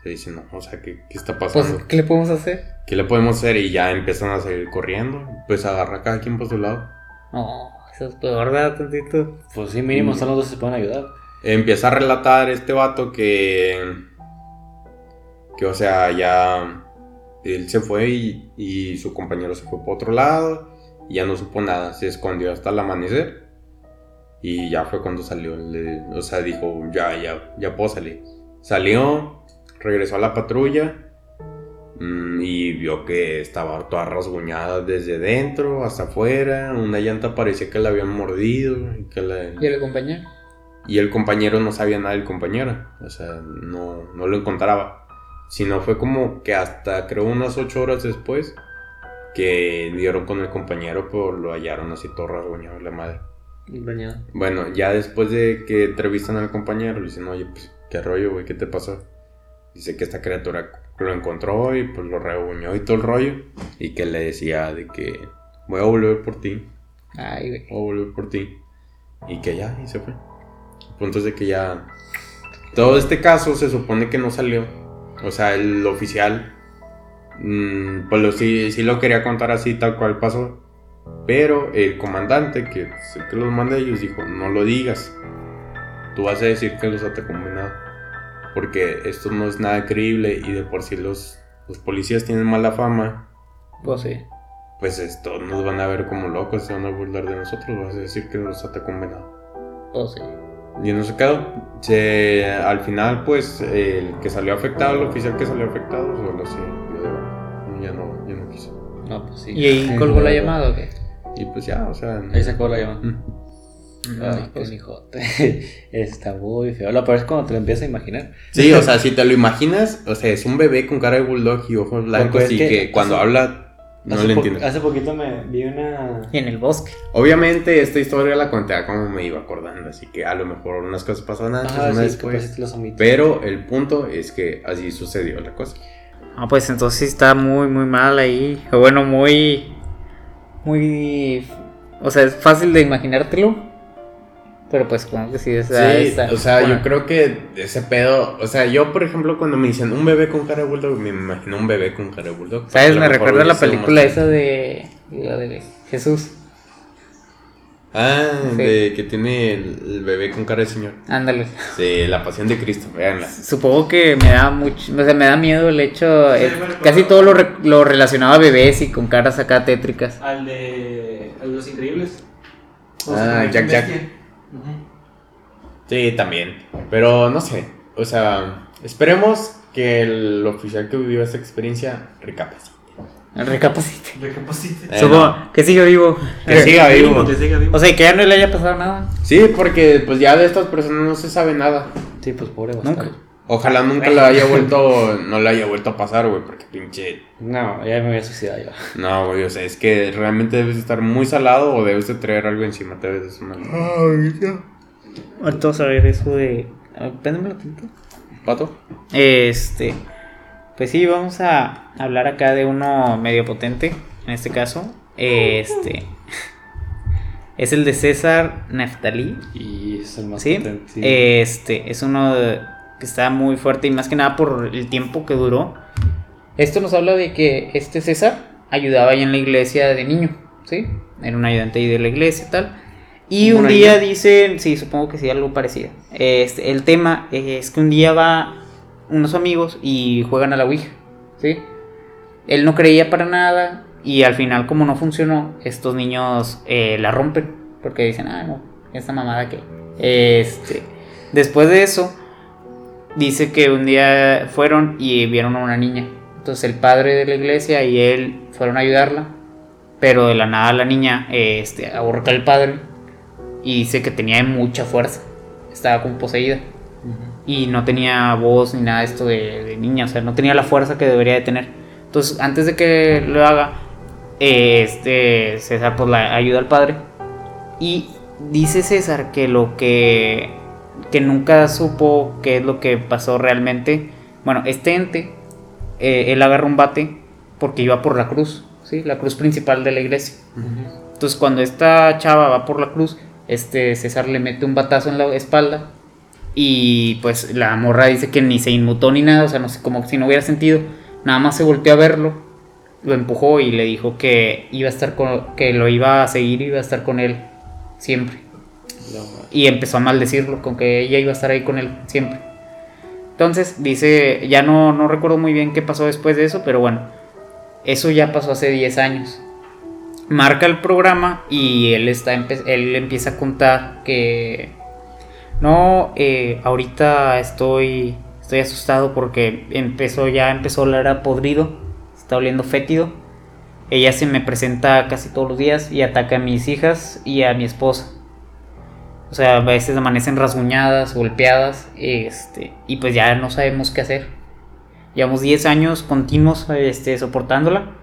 Se dicen, no, o sea, ¿qué, qué está Pues, pasando? ¿qué le podemos hacer? ¿Qué le podemos hacer? Y ya empiezan a seguir corriendo. Pues agarra cada quien por su lado. No, eso es peor, ¿verdad? Tantito. Pues sí, mínimo Mm. están los dos se pueden ayudar. Empieza a relatar este vato que. Que, o sea, ya. Él se fue y, y su compañero se fue por otro lado. Y ya no supo nada. Se escondió hasta el amanecer. Y ya fue cuando salió. le- o sea, dijo: Ya, ya, ya puedo salir. Salió, regresó a la patrulla. Mm, y vio que estaba toda rasguñada desde dentro hasta afuera. Una llanta parecía que la habían mordido. Y, que la- ¿Y el compañero? y el compañero no sabía nada del compañero. O sea, no, no lo encontraba. Sino fue como que hasta creo unas ocho horas después que dieron con el compañero, pero lo hallaron así todo rasguñado la madre. Bañado. Bueno, ya después de que entrevistan al compañero, le dicen, oye, pues, ¿qué rollo, güey? ¿Qué te pasó? Dice que esta criatura lo encontró y pues lo reunió y todo el rollo. Y que le decía de que voy a volver por ti, Ay, güey. voy a volver por ti. Y que ya, y se fue. El punto es de que ya... Todo este caso se supone que no salió. O sea, el oficial... mm, pues lo, sí, sí lo quería contar así, tal cual pasó. Pero el comandante, que es el que los manda a ellos, dijo, no lo digas. Tú vas a decir que los atacó. Porque esto no es nada creíble y de por sí los, los policías tienen mala fama. Pues sí. Pues esto nos van a ver como locos, se van a burlar de nosotros, vas a decir que los atacó. Pues sí. Y en ese caso, se, al final, pues, el que salió afectado, el oficial que salió afectado, solo se No, pues sí. ¿Y ahí colgó la llamada o qué? Y pues ya, o sea. Ahí sacó la llamada. Ay, pues. [LAUGHS] Está muy feo. Lo peor es cuando te lo empiezas a imaginar. Sí, o sea, si te lo imaginas, o sea, es un bebé con cara de bulldog y ojos blancos y que que, cuando hace- habla no le entiendes. Hace poquito me vi una. En el bosque. Obviamente, esta historia la conté a como me iba acordando, así que a lo mejor unas cosas pasaron antes, Ah, unas sí, después. Pero el punto es que así sucedió la cosa. Ah, pues entonces sí está muy, muy mal ahí. O bueno, muy. Muy. O sea, es fácil de imaginártelo. Pero pues, como que sí, o sea, sí, está- o sea, bueno, yo creo que ese pedo, o sea, yo por ejemplo cuando me dicen un bebé con cara de bulldog, me imagino un bebé con cara de bulldog. ¿Sabes? Me recuerda a la película esa de. La de Jesús. Ah, Sí. de que tiene el, el bebé con cara de señor. Ándale. Sí, la pasión de Cristo, véanla. Supongo que me da mucho. O sea, me da miedo el hecho. Sí, eh, casi todo lo, re- lo relacionaba a bebés y con caras acá tétricas. Al de. Al de los increíbles. Ah, Jack Jack. Sí, también. Pero no sé, o sea, esperemos que el oficial que vivió esta experiencia recapacite. Recapacite. Recapacite. Eh, Supongo no. que siga vivo. Que siga vivo. Que siga vivo. O sea, que ya no le haya pasado nada. Sí, porque pues ya de estas personas no se sabe nada. Sí, pues pobre Nunca. bastardo. Ojalá nunca le haya vuelto, no le haya vuelto a pasar, güey, porque pinche... No, ya me voy a suicidar yo. No, güey, o sea, es que realmente debes estar muy salado o debes de traer algo encima, te debes de sonar. Ahorita vamos a ver eso de. tantito. ¿Pato? Este. Pues sí, vamos a hablar acá de uno medio potente. En este caso. Este. [LAUGHS] Es el de César Neftalí. Y es el más ¿Sí? potente, sí. Este. Es uno de- que está muy fuerte y más que nada por el tiempo que duró. Esto nos habla de que este César ayudaba ahí en la iglesia de niño. ¿Sí? Era un ayudante ahí de la iglesia y tal. Y ¿Como un día niña? dice, sí, supongo que sí, algo parecido. Este, el tema es que un día va unos amigos y juegan a la Ouija, ¿sí? Él no creía para nada y al final como no funcionó, estos niños eh, la rompen porque dicen, ah, no, esta mamada que... Este, después de eso, dice que un día fueron y vieron a una niña. Entonces el padre de la iglesia y él fueron a ayudarla, pero de la nada la niña este, ahorca al padre y dice que tenía mucha fuerza, estaba como poseída. Y no tenía voz ni nada de esto de, de niña, o sea, no tenía la fuerza que debería de tener. Entonces, antes de que lo haga, eh, este César pues la ayuda al padre y dice César que lo que que nunca supo qué es lo que pasó realmente. Bueno, este ente, eh, él agarra un bate porque iba por la cruz, ¿sí? La cruz principal de la iglesia. Entonces cuando esta chava va por la cruz, este César le mete un batazo en la espalda y pues la morra dice que ni se inmutó ni nada, o sea, no sé, como si no hubiera sentido, nada más se volteó a verlo, lo empujó y le dijo que iba a estar con, que lo iba a seguir, iba a estar con él siempre. No, Y empezó a maldecirlo con que ella iba a estar ahí con él siempre. Entonces dice, ya no, no recuerdo muy bien qué pasó después de eso, pero bueno, eso ya pasó hace 10 años. Marca el programa y él, está él empieza a contar que no, eh, ahorita estoy, estoy asustado porque empezó ya empezó a oler a podrido está oliendo fétido. Ella se me presenta casi todos los días y ataca a mis hijas y a mi esposa. O sea, a veces amanecen rasguñadas, golpeadas, este, y pues ya no sabemos qué hacer. Llevamos 10 años continuos este, soportándola.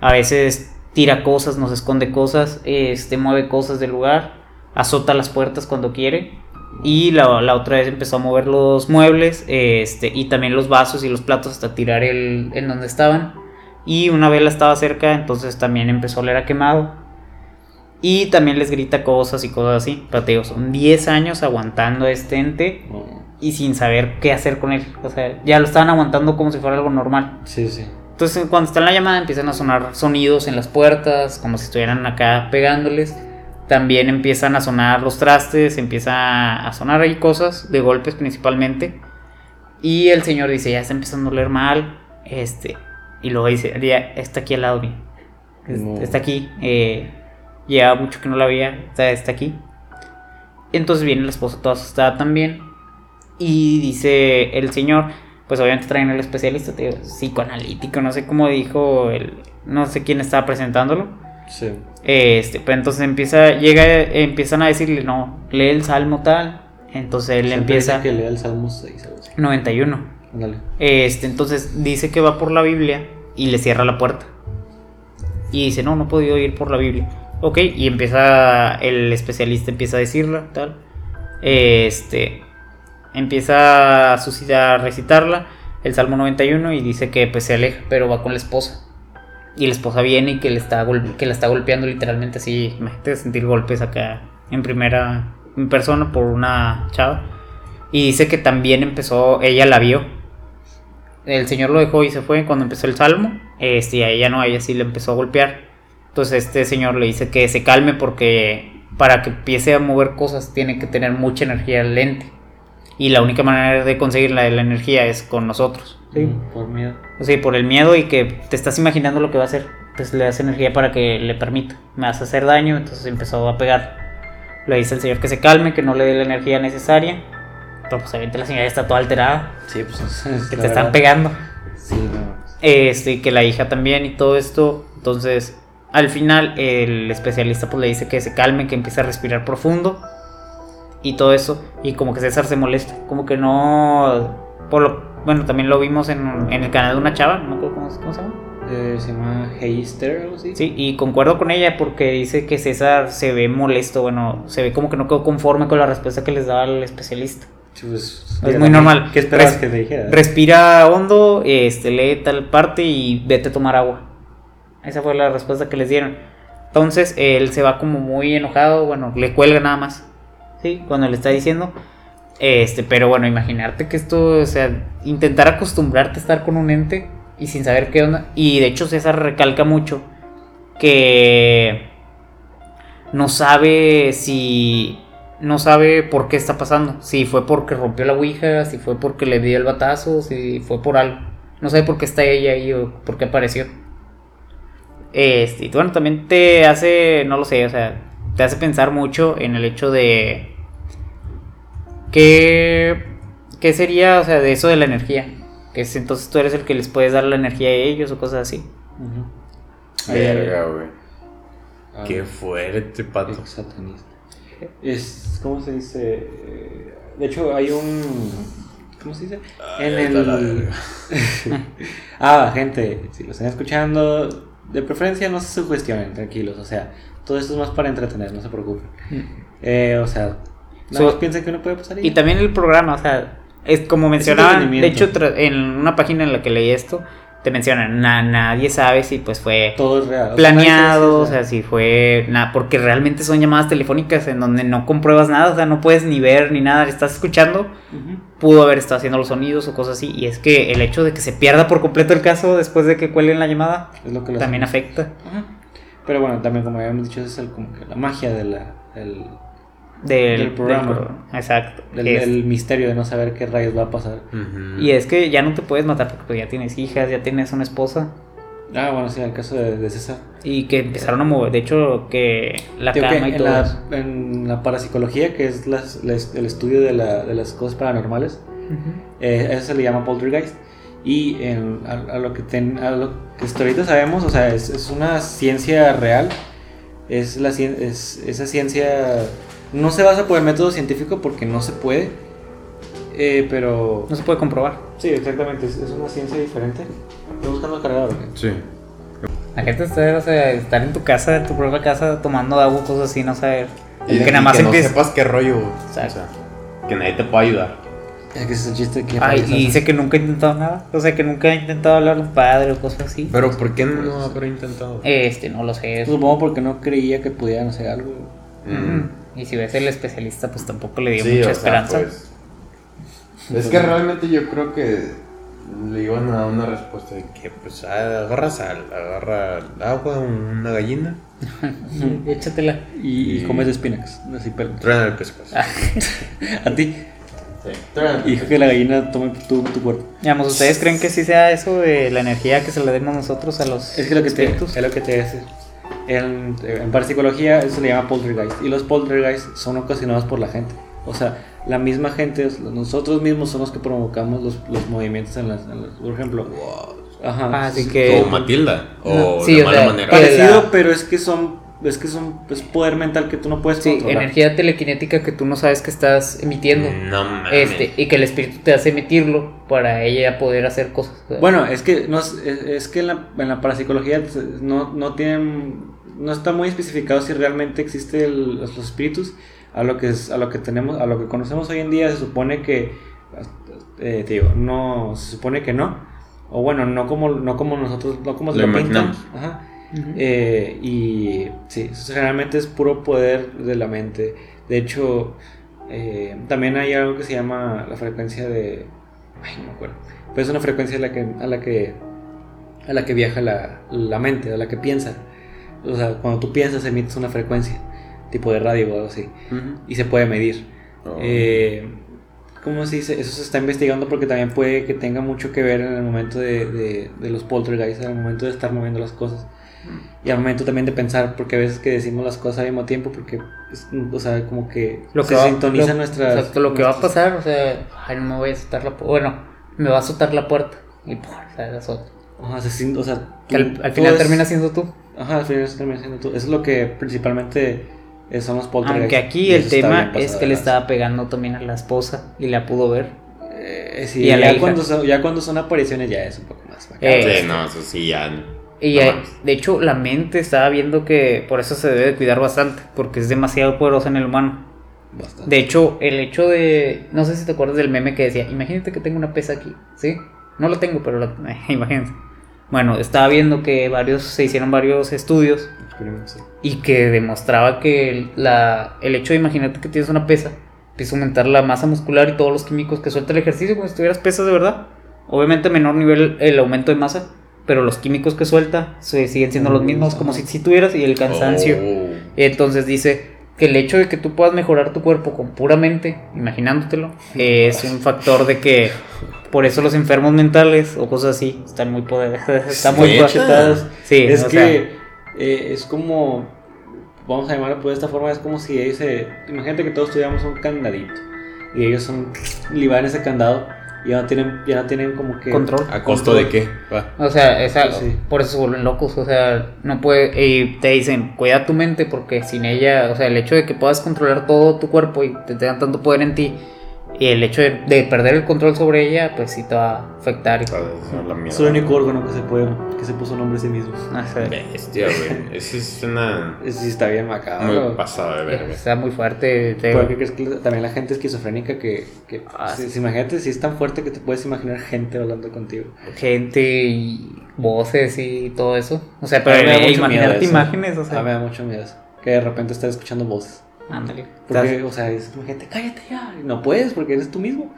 A veces tira cosas, nos esconde cosas, este, mueve cosas del lugar, azota las puertas cuando quiere. Y la, la otra vez empezó a mover los muebles este, y también los vasos y los platos hasta tirar el, en donde estaban. Y una vela estaba cerca, entonces también empezó a oler a quemado. Y también les grita cosas y cosas así. Digo, son 10 años aguantando a este ente No. y sin saber qué hacer con él. O sea, ya lo estaban aguantando como si fuera algo normal. Sí, sí. Entonces, cuando está en la llamada, empiezan a sonar sonidos en las puertas, como si estuvieran acá pegándoles. También empiezan a sonar los trastes, empieza a sonar ahí cosas, de golpes principalmente. Y el señor dice, ya está empezando a oler mal. Este, y luego dice, ya está aquí al lado mío. No. Está aquí. Eh, lleva mucho que no la veía. Está, está aquí. Entonces viene la esposa toda asustada también. Y dice el señor, pues obviamente traen al especialista, te digo, psicoanalítico, no sé cómo dijo, el, no sé quién estaba presentándolo. Sí. Este, pero entonces empieza, llega, empiezan a decirle, no, lee el salmo tal. Entonces él Siempre empieza, dice que lea el Salmo 6, algo así. 91. Ándale. Este, entonces dice que va por la Biblia y le cierra la puerta. Y dice, no, no he podido ir por la Biblia. Ok, y empieza, el especialista empieza a decirla, tal. Este, empieza a, suscitar, a recitarla, el Salmo 91, y dice que pues se aleja, pero va con la esposa. Y la esposa viene y que, le está que la está golpeando literalmente así, imagínate sentir golpes acá en primera persona por una chava. Y dice que también empezó, ella la vio. El señor lo dejó y se fue cuando empezó el salmo. Este, a ella no, ella sí le empezó a golpear. Entonces este señor le dice que se calme porque para que empiece a mover cosas tiene que tener mucha energía lente. Y la única manera de conseguir la, la energía es con nosotros. ¿sí? Mm, Por miedo. O sea, por el miedo y que te estás imaginando lo que va a hacer. Pues le das energía para que le permita. Me vas a hacer daño, entonces empezó a pegar. Le dice al señor que se calme, que no le dé la energía necesaria. Pero pues obviamente la señora ya está toda alterada. Sí, pues es- Que la te están verdad. pegando. Sí, no. Este, y que la hija también y todo esto. Entonces, al final, el especialista pues le dice que se calme, que empiece a respirar profundo. Y todo eso. Y como que César se molesta. Como que no. Por lo, bueno, también lo vimos en, en el canal de una chava. No me acuerdo cómo, cómo se llama. Eh, se llama Heister, algo así. Sí, y concuerdo con ella porque dice que César se ve molesto. Bueno, se ve como que no quedó conforme con la respuesta que les daba el especialista. Sí, pues, Es muy normal. ¿Qué esperabas Res- que te dijera? Respira hondo, este, lee tal parte y vete a tomar agua. Esa fue la respuesta que les dieron. Entonces él se va como muy enojado, bueno, le cuelga nada más. Cuando le está diciendo. Este, pero bueno, imaginarte que esto, o sea, intentar acostumbrarte a estar con un ente y sin saber qué onda. Y de hecho César recalca mucho que no sabe si no sabe por qué está pasando. Si fue porque rompió la ouija, si fue porque le dio el batazo, si fue por algo. No sabe por qué está ella ahí o por qué apareció. Este, bueno, también te hace, no lo sé, o sea, te hace pensar mucho en el hecho de qué, qué sería, o sea, de eso de la energía. Que es, entonces tú eres el que les puedes dar la energía a ellos o cosas así. Verga, güey. Ah, Qué fuerte, pato. satanista. Es, ¿cómo se dice? Eh, De hecho, hay un. ¿Cómo se dice? Ay, en el. [LAUGHS] ah, gente, si lo están escuchando, de preferencia no se sugestionen, tranquilos. O sea, todo esto es más para entretener, no se preocupen. Eh, o sea, no So- más piensen que no puede pasar. Y también el programa, o sea, es como mencionaban, de hecho, en una página en la que leí esto, te mencionan, na- nadie sabe si pues fue todo es real. Planeado, o sea, si fue nada, porque realmente son llamadas telefónicas en donde no compruebas nada, o sea, no puedes ni ver ni nada, estás escuchando, es- Ujú. pudo haber estado haciendo los sonidos o cosas así, y es que el hecho de que se pierda por completo el caso después de que cuelguen la llamada, Es lo que también hace. afecta Ajá. Pero bueno, también como habíamos dicho, es el, como que la magia de la, el, del, Del programa. del pro- Exacto. del, Es- el misterio de no saber qué rayos va a pasar. Ujú. Y es que ya no te puedes matar porque pues, ya tienes hijas, ya tienes una esposa. Ah, bueno, sí, en el caso de, de César. Y que empezaron a mover, de hecho, que la Digo que cama y en, todo la, eso. en la parapsicología, que es las- las- el estudio de, la- de las cosas paranormales, Ujú. eh, a eso se le llama poltergeist. Y en- a, a lo que ten- a lo que hasta ahorita sabemos, o sea, es, es una ciencia real. Es la cien- es, esa ciencia no se basa por el método científico porque no se puede. eh, pero No se puede comprobar. sí, exactamente, es, es una ciencia diferente. Estoy buscando el cargador. Sí. La gente está, o sea, estar en tu casa, en tu propia casa, tomando agua, cosas así, no saber. Y que nada más que no sepas qué rollo. O sea, que nadie te pueda ayudar. Es que ese es el chiste que Ay, y dice que nunca ha intentado nada. O sea, que nunca ha intentado hablar a un padre o cosas así. Pero ¿por qué no habrá intentado? Este, no lo sé. Supongo porque no creía que pudieran hacer algo. Mm. Y si ves el especialista, pues tampoco le dio Sí, mucha o sea, esperanza. pues, Es que realmente yo creo que le iban a dar una respuesta de que pues agarra sal, agarra agua, una gallina, [LAUGHS] Échatela. Y, Y- comes espinacas, así pero truena el pescuezo. [LAUGHS] A ti. Sí, Y que la gallina tome tu, tu cuerpo. Digamos, ¿ustedes creen que sí sea eso de la energía que se le demos nosotros a los Es que lo que te, es lo que te decía. En, en parapsicología eso se le llama poltergeist. Y los poltergeist son ocasionados por la gente. O sea, la misma gente, nosotros mismos somos los que provocamos los, los movimientos en las, en las- Por ejemplo, ajá. Así que... O Matilda, o No, sí, de o mala sea, manera. Parecido, la- pero es que son. Es que son. Es poder mental que tú no puedes Sí, controlar. energía telequinética que tú no sabes que estás emitiendo. No mames. Este, y que el espíritu te hace emitirlo para ella poder hacer cosas. Bueno, es que, no, es, es que en, la, en la parapsicología no, no tienen. No está muy especificado si realmente existen los, los espíritus. A lo que es, a lo que tenemos, a lo que conocemos hoy en día se supone que. eh, te digo, no. Se supone que no. O bueno, no como, no como nosotros, no como se Lo lo, pintan. imaginamos. Ajá. Ujú. Eh, y sí, generalmente es puro poder de la mente. De hecho, eh, también hay algo que se llama la frecuencia de. Ay, no me acuerdo. Pero es una frecuencia a la que, a la que, a la que viaja la, la mente, a la que piensa. O sea, cuando tú piensas emites una frecuencia, tipo de radio o algo así. Y se puede medir. Oh. Eh, ¿Cómo se dice? Eso se está investigando porque también puede que tenga mucho que ver en el momento de, de, de los poltergeists, en el momento de estar moviendo las cosas. Y al momento también de pensar, porque a veces que decimos las cosas al mismo tiempo, porque, es- o sea, como que, lo se que va, sintoniza lo- nuestras... exacto, lo que va a pasar, o sea, ay, no me voy a azotar la puerta. Bueno, me va a azotar la puerta. Y ¡pum! o sea, la azoto. Ajá, se sin- o sea, tú- al, al final es- termina siendo tú. Ajá, al final termina siendo tú. Eso es lo que principalmente eh, son los poltergeists. Aunque aquí el tema es que le estaba pegando también a la esposa y la pudo ver. Eh, sí, y a la ya, hija. cuando son, ya cuando son apariciones ya es un poco más macabro. Eh, Sí, no, eso sí, ya. Y No eh, de hecho, la mente estaba viendo que por eso se debe de cuidar bastante, porque es demasiado poderosa en el humano. Bastante. De hecho, el hecho de. No sé si te acuerdas del meme que decía: Imagínate que tengo una pesa aquí, ¿sí? No lo tengo, pero la, [LAUGHS] imagínate. Bueno, estaba viendo que varios se hicieron varios estudios sí. y que demostraba que el, la, el hecho de imaginarte que tienes una pesa empieza a aumentar la masa muscular y todos los químicos que suelta el ejercicio como si tuvieras pesas de verdad. Obviamente a menor nivel el aumento de masa, pero los químicos que suelta se siguen siendo los mismos como si, si tuvieras y el cansancio. Oh. Entonces dice que el hecho de que tú puedas mejorar tu cuerpo con puramente, imaginándotelo, es un factor de que por eso los enfermos mentales o cosas así están muy poderosos, [LAUGHS] están muy cachetados. Sí, es que sea, eh, es como, vamos a llamarlo de esta forma, es como si dice, imagínate que todos tuviéramos un candadito y ellos son, liban ese candado ya no tienen, ya no tienen como que... control. ¿A costo de qué? Va. O sea, esa- Sí, por eso se vuelven locos. O sea, no puede. Y te dicen, cuida tu mente porque sin ella, o sea, el hecho de que puedas controlar todo tu cuerpo y te tengan tanto poder en ti, y el hecho de, de perder el control sobre ella, pues sí te va a afectar. Mierda. Es el único órgano que se puede, que se puso nombre a sí mismo. sea, Bestia, güey. Eso es una. Ese sí está bien Muy macabro. pasada de verga. está muy fuerte. te- ¿Por qué crees que también la gente esquizofrénica que, que Ah, si, si imagínate si es tan fuerte que te puedes imaginar gente hablando contigo? gente y voces y todo eso. O sea, pero mí me da mucho miedo imaginarte eso. imágenes, o A mí me sea, da mucho miedo eso. Que de repente estás escuchando voces. Ándale. Porque, o sea, es, imagínate, cállate ya. No puedes porque eres tú mismo.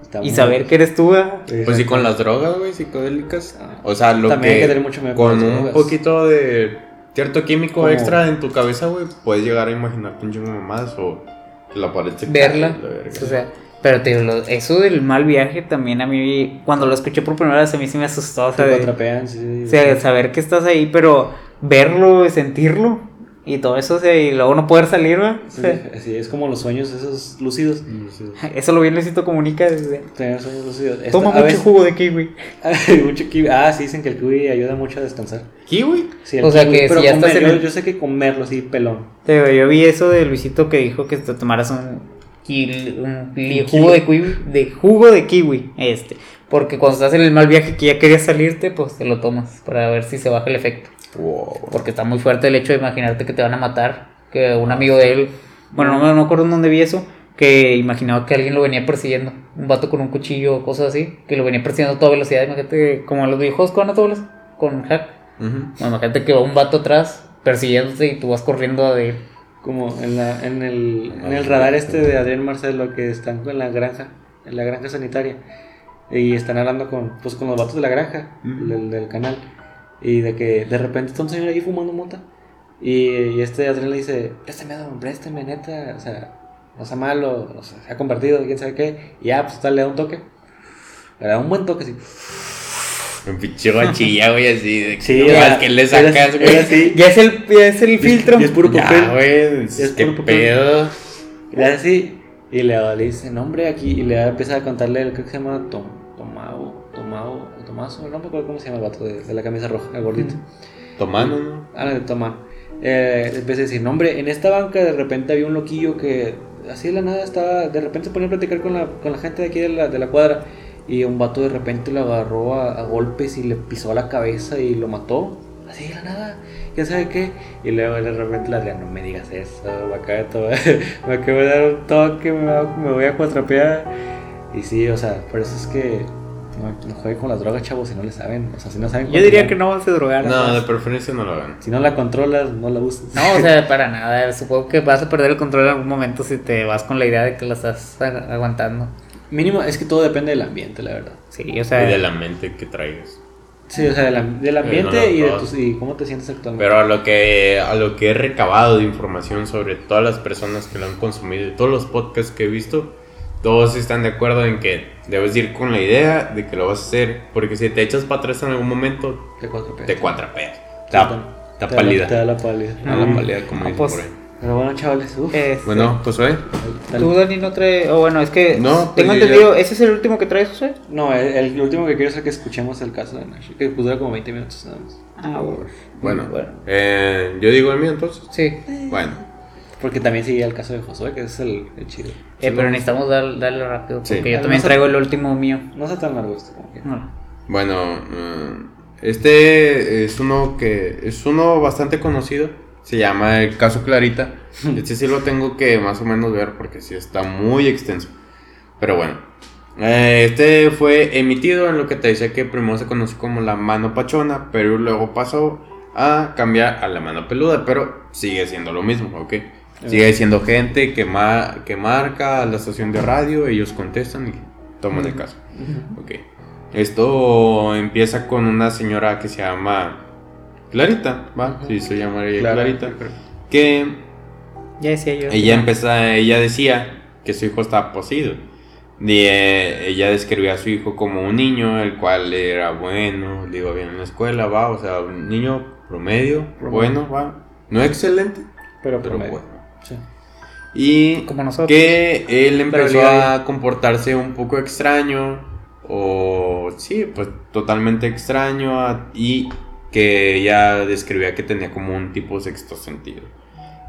Está Y muy- saber que eres tú, ah, Pues sí, con las drogas, güey, psicodélicas. Ah. O sea, lo También que. hay que tener mucho miedo con Con las un drogas. poquito de cierto químico Como- extra en tu cabeza, güey, puedes llegar a imaginarte un chingo de mamadas o que la pared se verla. cae, la verga. O sea, pero te digo, lo- eso del mal viaje también a mí, cuando lo escuché por primera vez, a mí sí me asustó. O sea, Te de- atrapean, sí, sí, o sea, saber que estás ahí, pero verlo, sentirlo, y todo eso, o sea, y luego no poder salir, ¿verdad? O Sí, así es como los sueños esos lúcidos. [LAUGHS] Eso lo bien Luisito comunica desde... Tener sueños lúcidos. Esta- Toma mucho veces- jugo de kiwi. [LAUGHS] mucho kiwi. Ah, sí, dicen que el kiwi ayuda mucho a descansar. ¿Kiwi? Sí, el O sea kiwi, que pero si ya estás comer- en yo, el- yo sé que comerlo así pelón. Yo vi eso de Luisito que dijo que te tomaras un, kil- un Un jugo de kiwi, de jugo de kiwi, este, porque cuando estás en el mal viaje que ya querías salirte, pues te lo tomas para ver si se baja el efecto, Wow. porque está muy fuerte el hecho de imaginarte que te van a matar, que un amigo de él, bueno, no me no acuerdo en dónde vi eso, que imaginaba que alguien lo venía persiguiendo, un vato con un cuchillo o cosas así, que lo venía persiguiendo a toda velocidad, imagínate como los videojuegos con velocidad, con hack, bueno, imagínate que va un vato atrás persiguiéndote y tú vas corriendo de él. Como en, la, en, el, en el radar este de Adrián Marcelo que están en la granja, en la granja sanitaria. Y están hablando con, pues, con los vatos de la granja, del, del canal. Y de que de repente está un señor ahí fumando mota. Y, y este Adrián le dice, préstame, don, préstame, neta. O sea, no sea malo, o sea, se ha convertido, quién sabe qué. Y ya, pues tal, le da un toque. Le da un buen toque, sí. Un pinche guachilla, güey, así. De Sí, no, es que le sacas, güey. así. Ya es el, ya es el filtro. Y es puro Ya, papel. güey. Es ¿Qué puro papel. pedo? Y así, y le, le dice, nombre aquí, y le empieza a contarle, creo que se llama Tom, Tomaso, no me acuerdo cómo se llama el vato de, de la camisa roja, el gordito. Tomando, ¿no? Ah, de Tomán. Eh, empieza a decir, nombre, en esta banca de repente había un loquillo que así de la nada estaba, de repente se ponía a platicar con la, con la gente de aquí de la, de la cuadra, y un vato de repente lo agarró a, a golpes y le pisó la cabeza y lo mató. Así de la nada, quién sabe qué. Y luego de repente la Adrián, no me digas eso, me acaba de, tomar- [LAUGHS] me acabo de dar un toque, me voy a cuatrapear. Y sí, o sea, por eso es que no, no jueguen con las drogas, chavos, si no le saben. O sea, si no saben Yo diría que no se drogar. No, de preferencia no lo hagan. Si no la controlas, no la uses. No, o sea, para nada. [LAUGHS] Supongo que vas a perder el control en algún momento si te vas con la idea de que la estás ag- aguantando. Mínimo, es que todo depende del ambiente, la verdad. Sí, o sea. Y de la mente que traigas. Sí, o sea, del, del ambiente no, no, y de tus, y cómo te sientes actualmente. Pero a lo que a lo que he recabado de información sobre todas las personas que lo han consumido y todos los podcasts que he visto, todos están de acuerdo en que debes ir con la idea de que lo vas a hacer, porque si te echas para atrás en algún momento, te cuatrapeas. te cuatrapeas. Te Te te da te da la- pálida. Te da la pálida. Te da la pálida, como Ah, pues, por ahí. Pero bueno, chavales, uff. este, Bueno, pues hoy. Tú, Dani, no trae. O bueno, es que. No, pues tengo yo entendido. ¿Ese es el último que traes, José? No, el, el último que quiero es que escuchemos el caso de Nash, que pues dura como 20 minutos nada más. Ah, bueno. Bueno, Bueno. eh, yo digo el mío entonces. Sí. Bueno, Porque también sigue el caso de Josué, que es el, el chido. Eh, pero necesitamos dar- darle rápido. Sí. Porque yo Además, también traigo el último mío. No está tan largo esto, como que. No. bueno, mm, este es uno que es uno bastante conocido. Se llama el caso Clarita. [LAUGHS] Este sí lo tengo que más o menos ver porque sí está muy extenso. Pero bueno, eh, este fue emitido en lo que te decía que primero se conoció como la mano pachona, pero luego pasó a cambiar a la mano peluda, pero sigue siendo lo mismo, ¿ok? Sigue siendo gente que, ma- que marca la estación de radio, ellos contestan y toman el caso. Ok. Esto empieza con una señora que se llama Clarita, ¿va? Sí, se llama ella Clarita. Que Ya decía yo. ella empezó, ella decía que su hijo estaba poseído. Y, eh, ella describía a su hijo como un niño, el cual era bueno, le iba bien en la escuela, va, o sea, un niño promedio, Promedio. bueno, va. No excelente, Pero, pero promedio. bueno. Sí. Y Como nosotros. que él empezó a comportarse un poco extraño, o sí, pues totalmente extraño, a- y que ella describía que tenía como un tipo sexto sentido,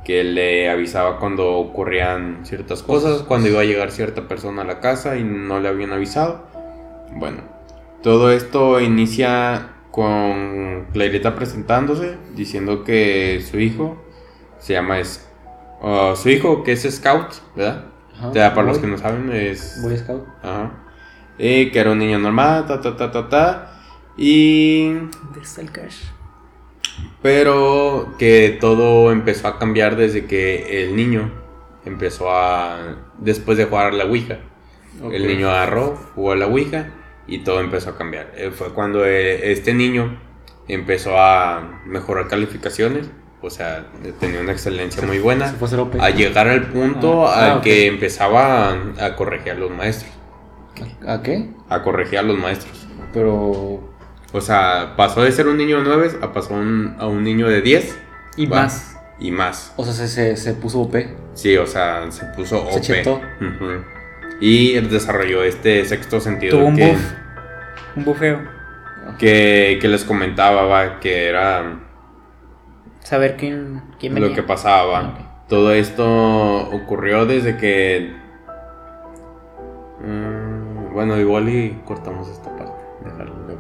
que le avisaba cuando ocurrían ciertas cosas, cuando iba a llegar cierta persona a la casa y no le habían avisado. Bueno, todo esto inicia con Clarita presentándose, diciendo que su hijo se llama uh, su hijo que es scout, ¿verdad? Ajá. O sea, para los que no saben es Boy Scout. Ajá. Y que era un niño normal, ta, ta, ta, ta, ta. Y. ¿Dónde está el cash? Pero que todo empezó a cambiar desde que el niño empezó a. Después de jugar a la Ouija. Ok. El niño agarró, jugó a la Ouija y todo empezó a cambiar. Eh, Fue cuando eh, este niño empezó a mejorar calificaciones. O sea, tenía una excelencia muy buena. Se fue a. A llegar al punto Ah, al ah, que empezaba a, a corregir a los maestros. ¿A qué? A corregir a los maestros. Pero. O sea, pasó de ser un niño de 9 a pasó un- a un niño de 10. Y Va. más. y más. O sea, se, se, se puso OP. Sí, o sea, se puso Se OP. chetó. Ujú. Y desarrolló este sexto sentido Tuvo un que, buff. Un bufeo. que, que les comentaba, va, que era Saber quién, quién lo venía. que pasaba. Todo esto ocurrió desde que... Mm, bueno, igual y cortamos esta parte. Dejarlo, ¿no?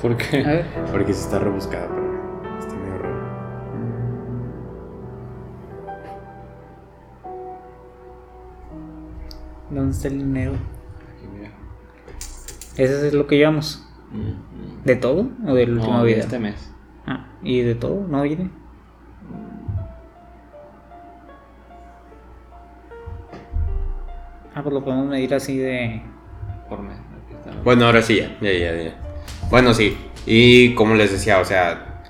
¿Por A qué? ver. Porque sí está rebuscada, pero está medio raro. ¿Dónde está el dinero? Aquí, mira. Eso es lo que llevamos. Mm, ¿De todo? ¿O del mm. último No, de video? este mes. Ah, ¿y de todo? ¿No viene? Ah, pues lo podemos medir así de. Por mes. Bueno, ahora sí, ya, ya, ya, ya. Bueno, sí. Y como les decía, o sea,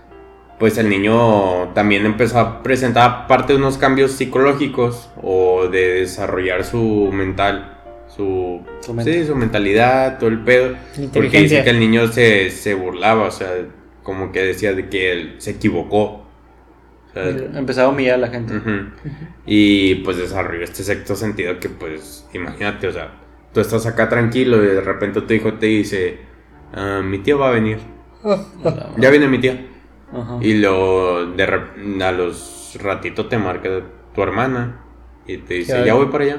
pues el niño también empezó a presentar parte de unos cambios psicológicos o de desarrollar su mental, su, Su mente. sí, su mentalidad, todo el pedo. Porque dice que el niño se, se burlaba, o sea, como que decía de que él se equivocó. O sea, El- Empezaba a humillar a la gente. Y pues desarrolló este sexto sentido que pues imagínate, o sea, tú estás acá tranquilo y de repente tu hijo te dice, "Ah, mi tío va a venir, [LAUGHS] ya viene mi tía. Ajá. Y lo de a los ratitos te marca tu hermana y te dice, Ya voy para allá.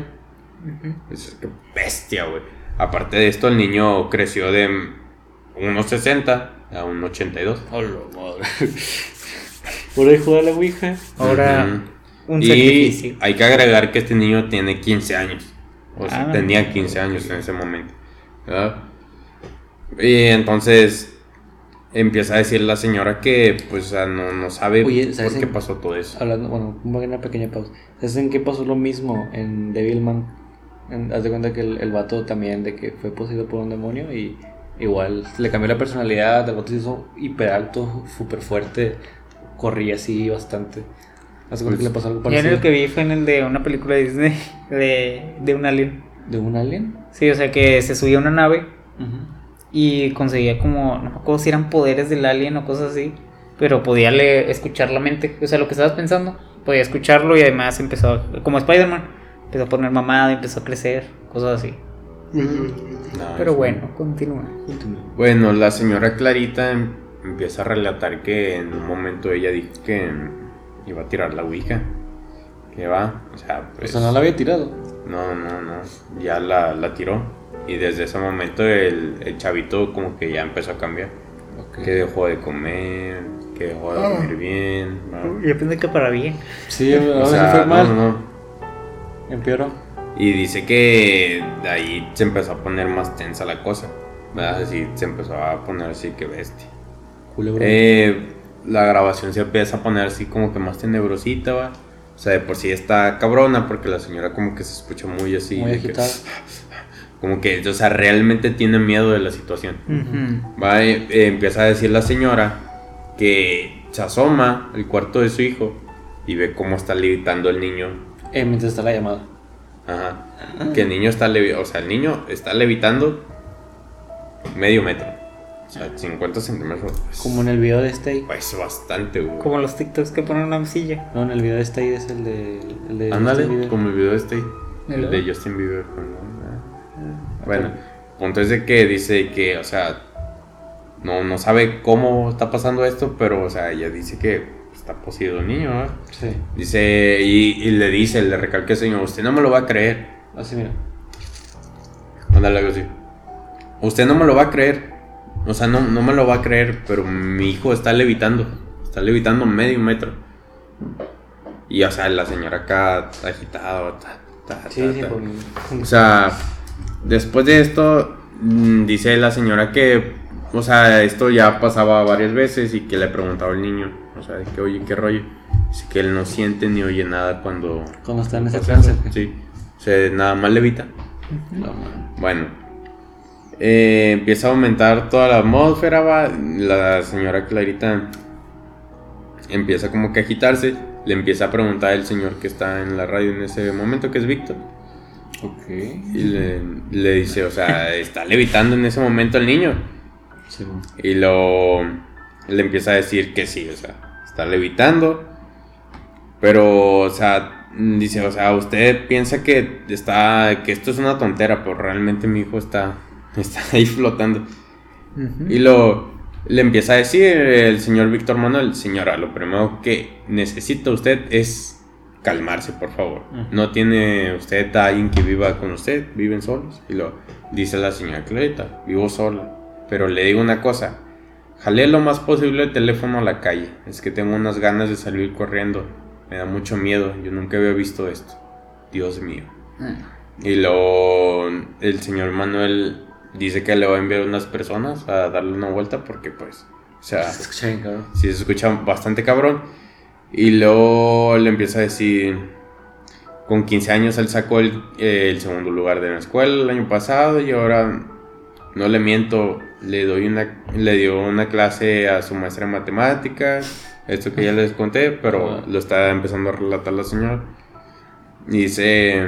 Es que bestia, güey. Aparte de esto, el niño creció de 1,60 a 1,82. Hola, madre. [LAUGHS] Por ahí juega la Ouija. Ahora, Ujú. un y sacrificio. hay que agregar que este niño tiene 15 años. O sea, Ah. tenía 15 años en ese momento. ¿verdad? Y entonces empieza a decir la señora que pues o sea, no, no sabe Oye, ¿sabes por qué en- pasó todo eso. Hablando, bueno, una pequeña pausa. ¿Sabes en qué pasó lo mismo en Devilman? En- haz de cuenta que el, el vato también de que fue poseído por un demonio y igual le cambió la personalidad, el vato se hizo hiper alto, súper fuerte, corría así bastante. De cuenta que le pasó algo Ya en parecido. el que vi fue en el de una película de Disney [LAUGHS] de, de un alien. ¿De un alien? Sí, o sea que se subía a una nave Ujú. y conseguía como, no me acuerdo si eran poderes del alien o cosas así, pero podía le- escuchar la mente, o sea, lo que estabas pensando, podía escucharlo y además empezó, como Spider-Man, empezó a poner mamada, empezó a crecer, cosas así. No, Pero es- bueno, continúa. Bueno, la señora Clarita em- empieza a relatar que en un momento ella dijo que iba a tirar la Ouija. Que va, o sea, O pues... sea, no la había tirado. No, no, no. Ya la, la tiró. Y desde ese momento el, el chavito como que ya empezó a cambiar. Ok. Que dejó de comer, que dejó de dormir bien. ¿no? Yo pensé que para bien. Sí, O sea, fue mal. no, no, no. Empeoró. Y dice que de ahí se empezó a poner más tensa la cosa. ¿verdad? Así se empezó a poner así que bestia. Culebro. Eh, la grabación se empieza a poner así como que más tenebrosita, va. O sea, de por sí está cabrona porque la señora como que se escucha muy así. Muy que- agitada. [LAUGHS] como que, o sea, realmente tiene miedo de la situación. Ujú. Va, eh, eh, empieza a decir la señora que se asoma al cuarto de su hijo y ve cómo está levitando el niño. Eh, mientras está la llamada. Ajá. Que el niño está levitando, o sea, el niño está levitando medio metro. O sea, 50 centímetros. Pues, Como en el video de Stay. pues bastante, güey. Como los TikToks que ponen una silla. No, en el video de Stay es el de. El de Ándale, Justin Bieber. como el video este. ¿Y El de Justin Bieber. ¿no? Ah. Bueno, punto es de que dice que, o sea, no, no sabe cómo está pasando esto, pero, o sea, ella dice que está poseído el niño, ¿verdad? Sí. Dice, y, y le dice, le recalca al señor, usted no me lo va a creer. Así, mira. Ándale, algo así. Usted no me lo va a creer. O sea, no, no me lo va a creer, pero mi hijo está levitando. Está levitando medio metro. Y, o sea, la señora acá agitada. ta, ta, Sí, ta, sí, con- O sea, después de esto, mm, dice la señora que, o sea, esto ya pasaba varias veces y que le preguntaba al niño, o sea, de que, oye, ¿qué rollo? Dice que él no siente ni oye nada cuando... Cuando está en ese trance. Sí, o sea, nada más levita. No. Bueno, eh, empieza a aumentar toda la atmósfera, va. La señora Clarita empieza como que a agitarse. Le empieza a preguntar al señor que está en la radio en ese momento, que es Víctor. Ok. Y le, le dice, o sea, está levitando en ese momento el niño. Sí. Y lo le empieza a decir que sí, o sea, está levitando. Pero, o sea, dice, o sea, usted piensa que está, que esto es una tontera, pero realmente mi hijo está, está [LAUGHS] ahí flotando. Y lo, le empieza a decir el señor Víctor Manuel, señora, lo primero que necesita usted es calmarse, por favor. No tiene usted a alguien que viva con usted, viven solos. Y lo dice la señora Clarita, vivo sola. Pero le digo una cosa, jalé lo más posible el teléfono a la calle. Es que tengo unas ganas de salir corriendo. Me da mucho miedo, yo nunca había visto esto. Dios mío. Y luego el señor Manuel dice que le va a enviar unas personas a darle una vuelta porque pues, o sea, Se escucha bien, cabrón. sí se escucha bastante cabrón. Y luego le empieza a decir, con 15 años él sacó el, eh, el segundo lugar de la escuela el año pasado y ahora, no le miento, le, doy una, le dio una clase a su maestra en matemáticas, esto que ya les conté, pero lo está empezando a relatar la señora. Y dice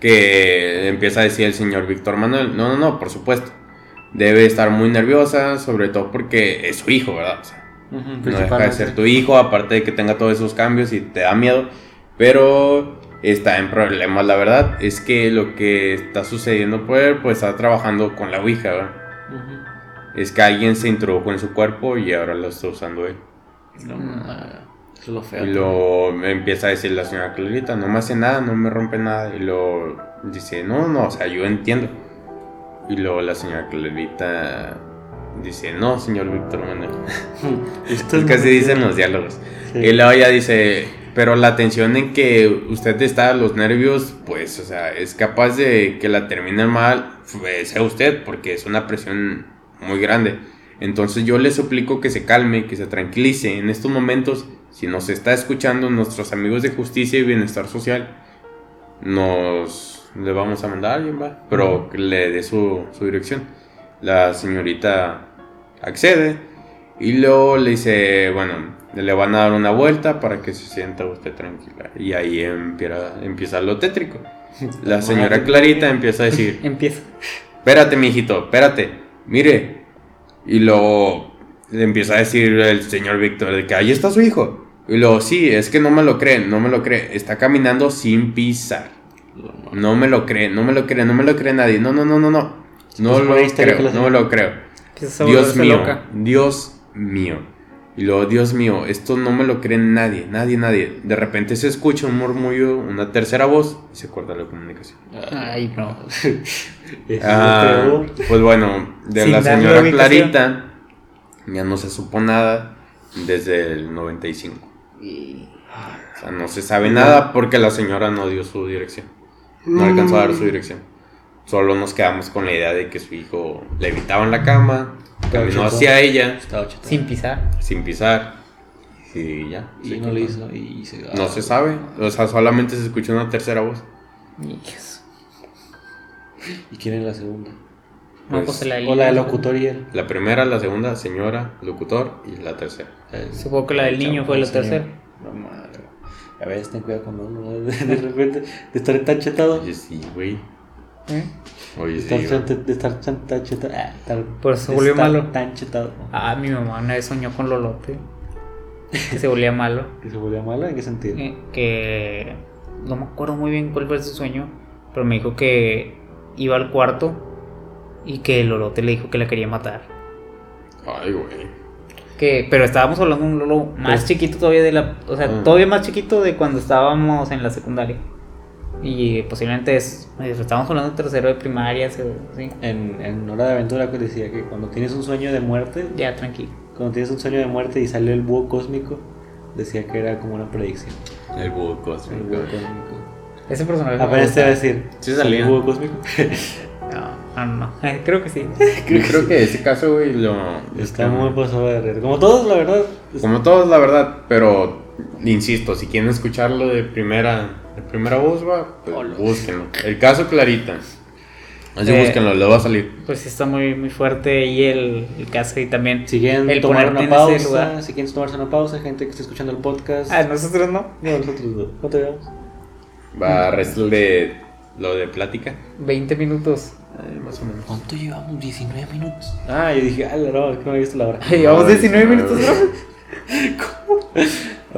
que empieza a decir el señor Víctor Manuel, no, no, no, por supuesto. Debe estar muy nerviosa, sobre todo porque es su hijo, ¿verdad? O sea, no deja de ser tu hijo, aparte de que tenga todos esos cambios y te da miedo, pero está en problemas, la verdad. Es que lo que está sucediendo por él, pues está trabajando con la Ouija, ¿verdad? Es que alguien se introdujo en su cuerpo y ahora lo está usando él. No, ah, Eso es lo feo. Y lo empieza a decir la señora Clarita, no me hace nada, no me rompe nada. Y lo dice, no, no, o sea, yo entiendo. Y luego la señora Clarita dice, no, señor Víctor Manuel. [LAUGHS] Esto Es muy- dicen los diálogos. Sí. Y luego ella dice, pero la tensión en que usted está, los nervios, pues, o sea, es capaz de que la termine mal, pues, sea usted, porque es una presión muy grande. Entonces yo le suplico que se calme, que se tranquilice. En estos momentos, si nos está escuchando nuestros amigos de justicia y bienestar social, nos le vamos a mandar a alguien, va, pero que le dé su, su dirección. La señorita accede y luego le dice, bueno, le van a dar una vuelta para que se sienta usted tranquila. Y ahí empieza, empieza lo tétrico. La señora Clarita empieza a decir, [LAUGHS] Empieza. espérate, mijito, espérate, mire. Y luego le empieza a decir el señor Víctor de que ahí está su hijo. Y luego, sí, es que no me lo cree, no me lo cree. Está caminando sin pisar. No me lo cree, no me lo cree, no me lo cree nadie. No, no, no, no, no. No puso lo creo, no me lo creo. Dios mío, loca. Dios mío. Y luego, Dios mío, esto no me lo cree nadie, nadie, nadie. De repente se escucha un murmullo, una tercera voz y se corta la comunicación. Ay, no. Ah, [LAUGHS] pues bueno, de Sin la señora. Clarita ya no se supo nada desde el 95. O sea, no se sabe nada porque la señora no dio su dirección. No alcanzó a dar su dirección. Solo nos quedamos con la idea de que su hijo le evitaba en la cama, caminó hacia ella. Sin pisar. sin pisar y ya. Y no lo hizo. Y se, No se sabe. O sea, solamente se escuchó una tercera voz. ¿Y quién es la segunda? No, Pues, pues la del O la del niño. locutor y él. La primera, la segunda, señora, locutor y la tercera. Eh, Supongo que la del niño fue la señor. tercera. No madre. A ver, ten cuidado con uno. ¿no? [LAUGHS] De repente, de estar tan chetado. Oye, sí, güey. ¿Eh? Oye, De sí. estar, tan- de estar tan, tan chetado. Ah, Por eso se de volvió malo. Tan chetado. Ah, mi mamá una vez soñó con Lolote. Que se volvía malo. [LAUGHS] ¿Que se volvió malo? ¿En qué sentido? Eh, que no me acuerdo muy bien cuál fue su sueño, pero me dijo que iba al cuarto y que el Lolote le dijo que la quería matar. Ay, güey. Que, pero estábamos hablando de un Lolo más Pues- chiquito todavía de la, o sea, Ah. todavía más chiquito de cuando estábamos en la secundaria. Y posiblemente es, estábamos hablando de tercero de primaria, se- sí. En, en Hora de Aventura que decía que cuando tienes un sueño de muerte, Ya, tranquilo. cuando tienes un sueño de muerte y sale el búho cósmico, decía que era como una predicción. El búho El cósmico. búho cósmico. Ese personaje. Apenas te iba a decir. Sí salía. ¿El búho cósmico? [LAUGHS] No, no, no. Eh, creo que sí. Yo [LAUGHS] creo que ese caso, güey, lo. Está muy pasado de red. Como todos, la verdad. es- Como todos, la verdad, pero insisto, si quieren escucharlo de primera, de primera voz, va, pues Hola. búsquenlo. El caso Clarita. Así Eh, búsquenlo, le va a salir. Pues sí está muy, muy fuerte y el, el caso y también. Si quieren El tomar una pausa, lugar. si quieren tomarse una pausa, gente que está escuchando el podcast. Ah, nosotros no. No, nosotros no. ¿Cuánto llevamos? Va a restar de lo de plática. 20 minutos. Eh, más o menos. ¿Cuánto llevamos? 19 minutos. Ah, yo dije, ah, no, es que no he visto la hora. [LAUGHS] Llevamos No, 19 no, minutos, no. [LAUGHS] ¿no?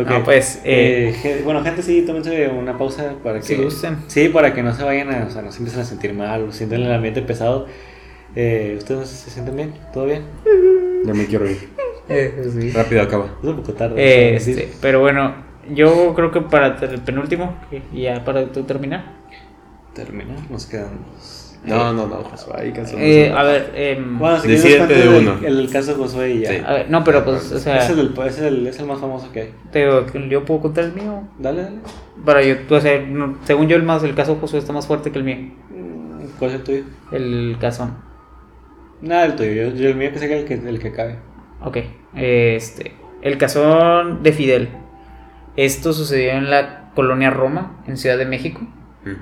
Ok. No, pues, eh, Eh, bueno, gente, sí, tómense una pausa para que. Si gusten. Sí, para que no se vayan a. O sea, no se empiecen a sentir mal, o sienten el ambiente pesado. Eh, ¿Ustedes se sienten bien? ¿Todo bien? [LAUGHS] Ya me quiero ir. eh, sí. Rápido acaba. Es un poco tarde. Eh, Sí. este, pero bueno, yo creo que para el penúltimo, y ya para tú terminar. Termina, nos quedan dos. No, no, no, Josué, ahí cancelamos. Eh, a ver, em, Bueno, si quieres, Decídete de el- uno. El, el caso de Josué y ya. Sí. a ver, no, pero pues, o sea, Ese es el, ese es el, es el más famoso que hay. te digo, que yo puedo contar el mío. Dale, dale. Para yo, o sea, no- según yo, el más, el caso de Josué está más fuerte que el mío. Mm, ¿Cuál es el tuyo? El caso. Nada, el tuyo. Yo, yo el mío que sea el que, el que cabe. Ok, este, el cazón de Fidel. Esto sucedió en la colonia Roma, en Ciudad de México.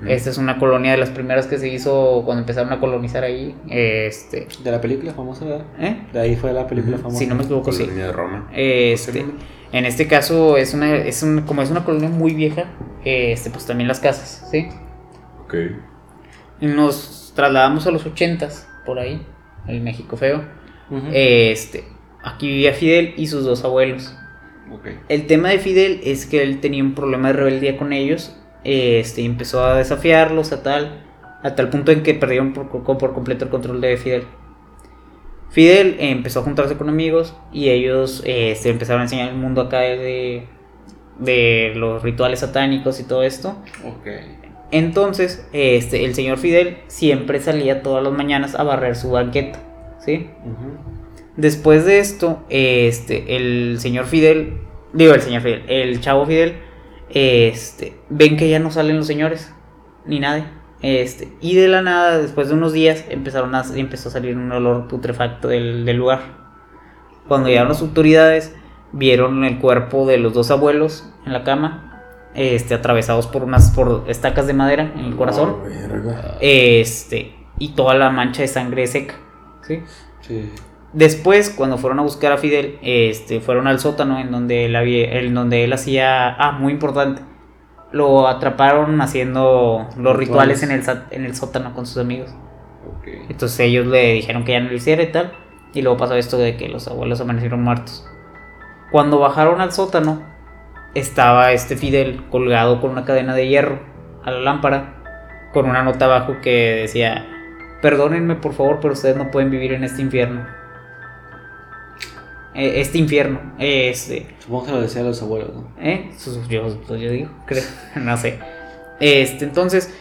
Esta es una colonia de las primeras que se hizo cuando empezaron a colonizar ahí. Este, De la película famosa, ¿verdad? ¿eh? De ahí fue la película famosa. Si no me equivoco, sí. Colonia de Roma. Este, en este caso es una, es un, como es una colonia muy vieja, este, pues también las casas, ¿sí? Ok. Y nos trasladamos a los ochentas, por ahí, el México feo. Este, aquí vivía Fidel y sus dos abuelos. Ok. El tema de Fidel es que él tenía un problema de rebeldía con ellos. Este, empezó a desafiarlos a tal, a tal punto en que perdieron por, por completo el control de Fidel. Fidel empezó a juntarse con amigos y ellos eh, se empezaron a enseñar el mundo acá de, de los rituales satánicos y todo esto. Entonces, este, el señor Fidel siempre salía todas las mañanas a barrer su banqueta, ¿sí? Después de esto, este, el señor Fidel, digo el señor Fidel, el chavo Fidel, este, ven que ya no salen los señores, ni nadie. Este, y de la nada, después de unos días, empezaron a, empezó a salir un olor putrefacto del, del lugar. Cuando llegaron las autoridades, vieron el cuerpo de los dos abuelos en la cama, este, atravesados por unas por estacas de madera en el corazón, Oh, este, y toda la mancha de sangre seca, ¿sí? Sí. Después, cuando fueron a buscar a Fidel, este, fueron al sótano en donde él, había- en donde él hacía... Ah, muy importante. Lo atraparon haciendo los rituales en el, en el sótano con sus amigos. Entonces ellos le dijeron que ya no lo hiciera y tal. Y luego pasó esto de que los abuelos amanecieron muertos. Cuando bajaron al sótano, estaba este Fidel colgado con una cadena de hierro a la lámpara, con una nota abajo que decía, perdónenme por favor, pero ustedes no pueden vivir en este infierno. Eh, este infierno, eh, este, Supongo que lo decían los abuelos, ¿no? ¿Eh? Yo, yo digo, creo, [LAUGHS] no sé. Este, entonces,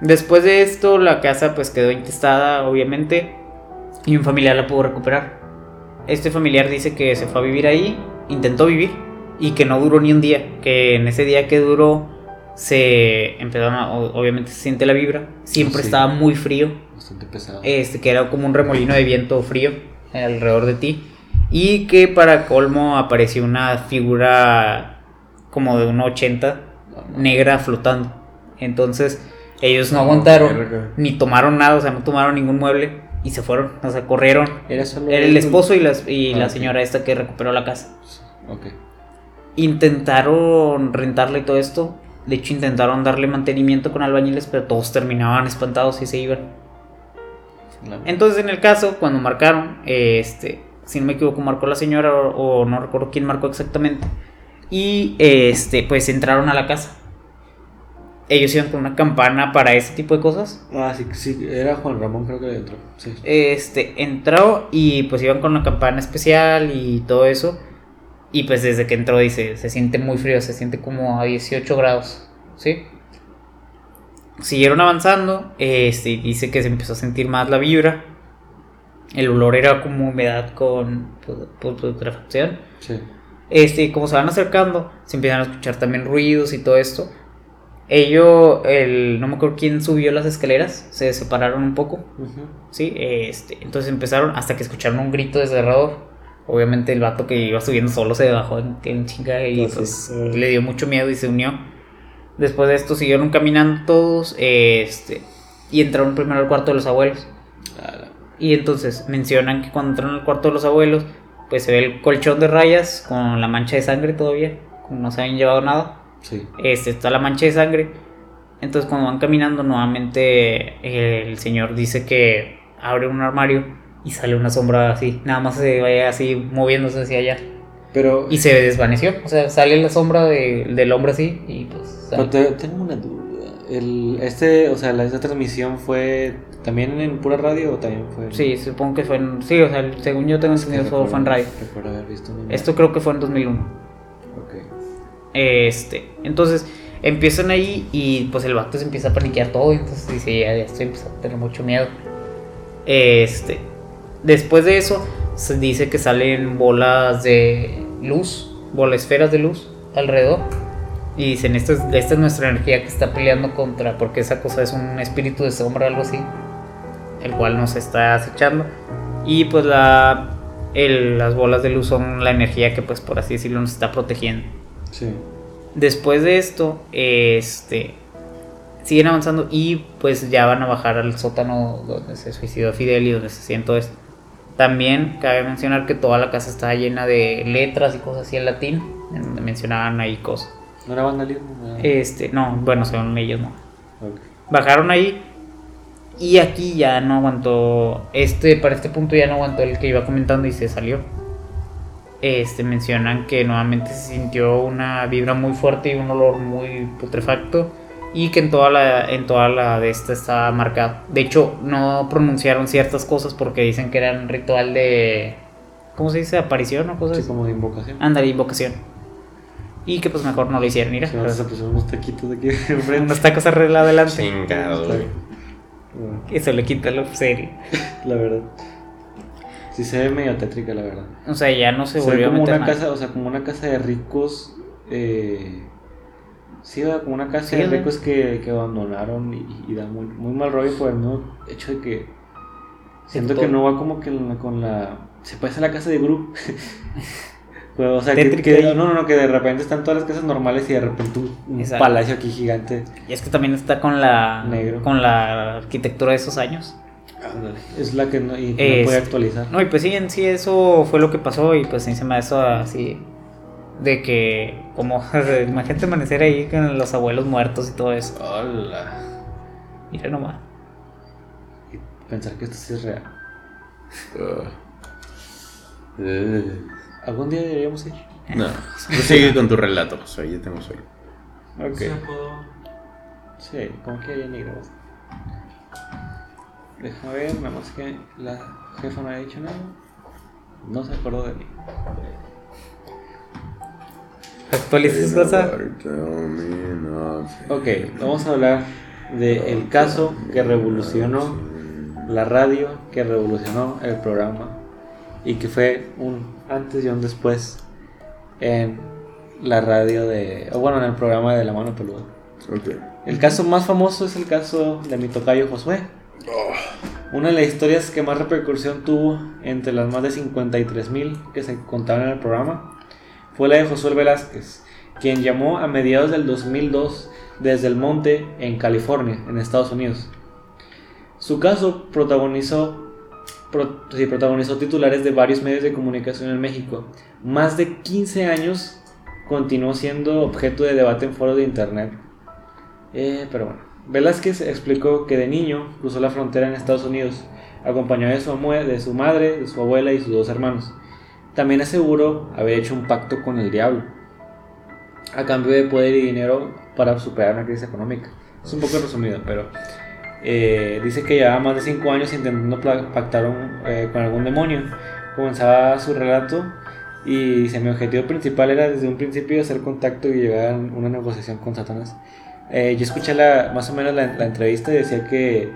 después de esto, la casa pues quedó intestada, obviamente, y un familiar la pudo recuperar. Este familiar dice que se fue a vivir ahí, intentó vivir, y que no duró ni un día, que en ese día que duró, se empezaron a, obviamente se siente la vibra, siempre Sí. estaba muy frío, Bastante pesado. este, que era como un remolino de viento frío alrededor de ti. Y que para colmo apareció una figura como de un 80 negra flotando. Entonces ellos no aguantaron verga. ni tomaron nada, o sea, no tomaron ningún mueble y se fueron, o sea, corrieron. Era solo. Era el esposo y, las, y Ah, la ok. señora esta que recuperó la casa. Ok. Intentaron rentarle todo esto. De hecho, intentaron darle mantenimiento con albañiles, pero todos terminaban espantados y se iban. La- Entonces, en el caso, cuando marcaron, este, si no me equivoco, marcó la señora o, o no recuerdo quién marcó exactamente. Y este, pues entraron a la casa. Ellos iban con una campana para ese tipo de cosas. Ah, sí, sí, era Juan Ramón, creo que entró. Sí. Este, entró y pues iban con una campana especial y todo eso. Y pues desde que entró dice, se siente muy frío, se siente como a 18 grados, ¿sí? Siguieron avanzando, este, dice que se empezó a sentir más la vibra. El olor era como humedad con pu- pu- putrefacción. Sí. Este, como se van acercando, se empiezan a escuchar también ruidos y todo esto. Ellos, el, no me acuerdo quién subió las escaleras, se separaron un poco. Sí, este, entonces empezaron hasta que escucharon un grito desgarrador. Obviamente el vato que iba subiendo solo se bajó en, en chinga y Entonces, pues, eh. le dio mucho miedo y se unió. Después de esto siguieron caminando todos este, y entraron primero al cuarto de los abuelos. La- Y entonces mencionan que cuando entraron al cuarto de los abuelos, pues se ve el colchón de rayas con la mancha de sangre todavía, como no se habían llevado nada Sí. este, está la mancha de sangre. Entonces cuando van caminando nuevamente el señor dice que abre un armario y sale una sombra así, nada más se vaya así moviéndose hacia allá. Pero, Y se desvaneció. O sea, sale la sombra de- del hombre así y pues. pero sale. te- tengo una duda. El, este, o sea, la, esta transmisión fue también en pura radio o también fue. Sí, supongo que fue en. Sí, o sea, según yo tengo entendido, solo fue en radio. Recuerdo haber visto un- Esto creo que fue en 2001. Ok. Este, entonces empiezan ahí y pues el vato se empieza a paniquear todo. Entonces dice, ya, ya estoy empezando a tener mucho miedo. Este, después de eso, se dice que salen bolas de luz, bolas esferas de luz alrededor. Y dicen, esta es, esta es nuestra energía que está peleando contra, porque esa cosa es un espíritu de sombra, algo así, el cual nos está acechando. Y pues la, el- las bolas de luz son la energía que pues por así decirlo nos está protegiendo. Sí. Después de esto, este siguen avanzando y pues ya van a bajar al sótano donde se suicidó Fidel y donde se siente esto. También cabe mencionar que toda la casa está llena de letras y cosas así en latín, en donde mencionaban ahí cosas. ¿No era vandalismo? No era- Este, no, bueno, según ellos no. Ok. Bajaron ahí y aquí ya no aguantó, este, para este punto ya no aguantó el que iba comentando y se salió. Este, mencionan que nuevamente se sintió una vibra muy fuerte y un olor muy putrefacto y que en toda la, en toda la de esta estaba marcado. De hecho, no pronunciaron ciertas cosas porque dicen que era un ritual de, ¿cómo se dice? Aparición o cosas Sí, como de invocación. Ándale, invocación. Y que pues mejor no lo hicieron, mira. Ahora se pusieron unos taquitos [LAUGHS] aquí enfrente. Unos tacos arreglados adelante. Chingado, güey. Eso le quita lo serio. [LAUGHS] La verdad. Sí se ve medio tétrica, la verdad. O sea, ya no se Se, ve volvió a como meter una nada. casa, o sea, como una casa de ricos. Eh, sí, como una casa Sí, de ricos que, que abandonaron y, y da muy, muy mal rollo por el mismo hecho de que siento que no va como que con la. Se parece a la casa de Gru. [LAUGHS] Pues, o sea, que, no, no, no, que de repente están todas las casas normales y de repente un, Exacto. palacio aquí gigante. Y es que también está con la Negro. con la arquitectura de esos años. Ándale, Es la que no, y Este, no puede actualizar. No, y pues sí, en sí eso fue lo que pasó y pues sí se me eso así de que como [LAUGHS] imagínate amanecer ahí con los abuelos muertos y todo eso. Hola. Mira nomás. Y pensar que esto sí es real. Uh. Eh, Algún día deberíamos ir. No, tú sigue con tu relato, Josué, yo tengo sueño. Ok. Sí, puedo- Sí, como que ya ni. Deja ver, nada más que la jefa no ha dicho nada. No se acordó de mí. Actualices cosa. Ok, vamos a hablar del caso que revolucionó la radio, que revolucionó el programa y que fue un antes y un después en la radio de. o bueno, en el programa de La Mano Peluda. El caso más famoso es el caso de mi tocayo Josué. Una de las historias que más repercusión tuvo entre las más de 53 mil que se contaban en el programa fue la de Josué Velázquez, quien llamó a mediados del 2002 desde el monte en California, en Estados Unidos. Su caso protagonizó, pro- protagonizó titulares de varios medios de comunicación en México. Más de 15 años continuó siendo objeto de debate en foros de internet. Eh, pero bueno, Velázquez explicó que de niño cruzó la frontera en Estados Unidos, acompañado de su, de su madre, de su abuela y sus dos hermanos. También aseguró haber hecho un pacto con el diablo, a cambio de poder y dinero para superar una crisis económica. Es un poco resumido, pero eh, dice que llevaba más de 5 años intentando pactar un- eh, con algún demonio. Comenzaba su relato y dice, mi objetivo principal era desde un principio hacer contacto y llegar a una negociación con Satanás. Eh, yo escuché la, más o menos la, la entrevista y decía que,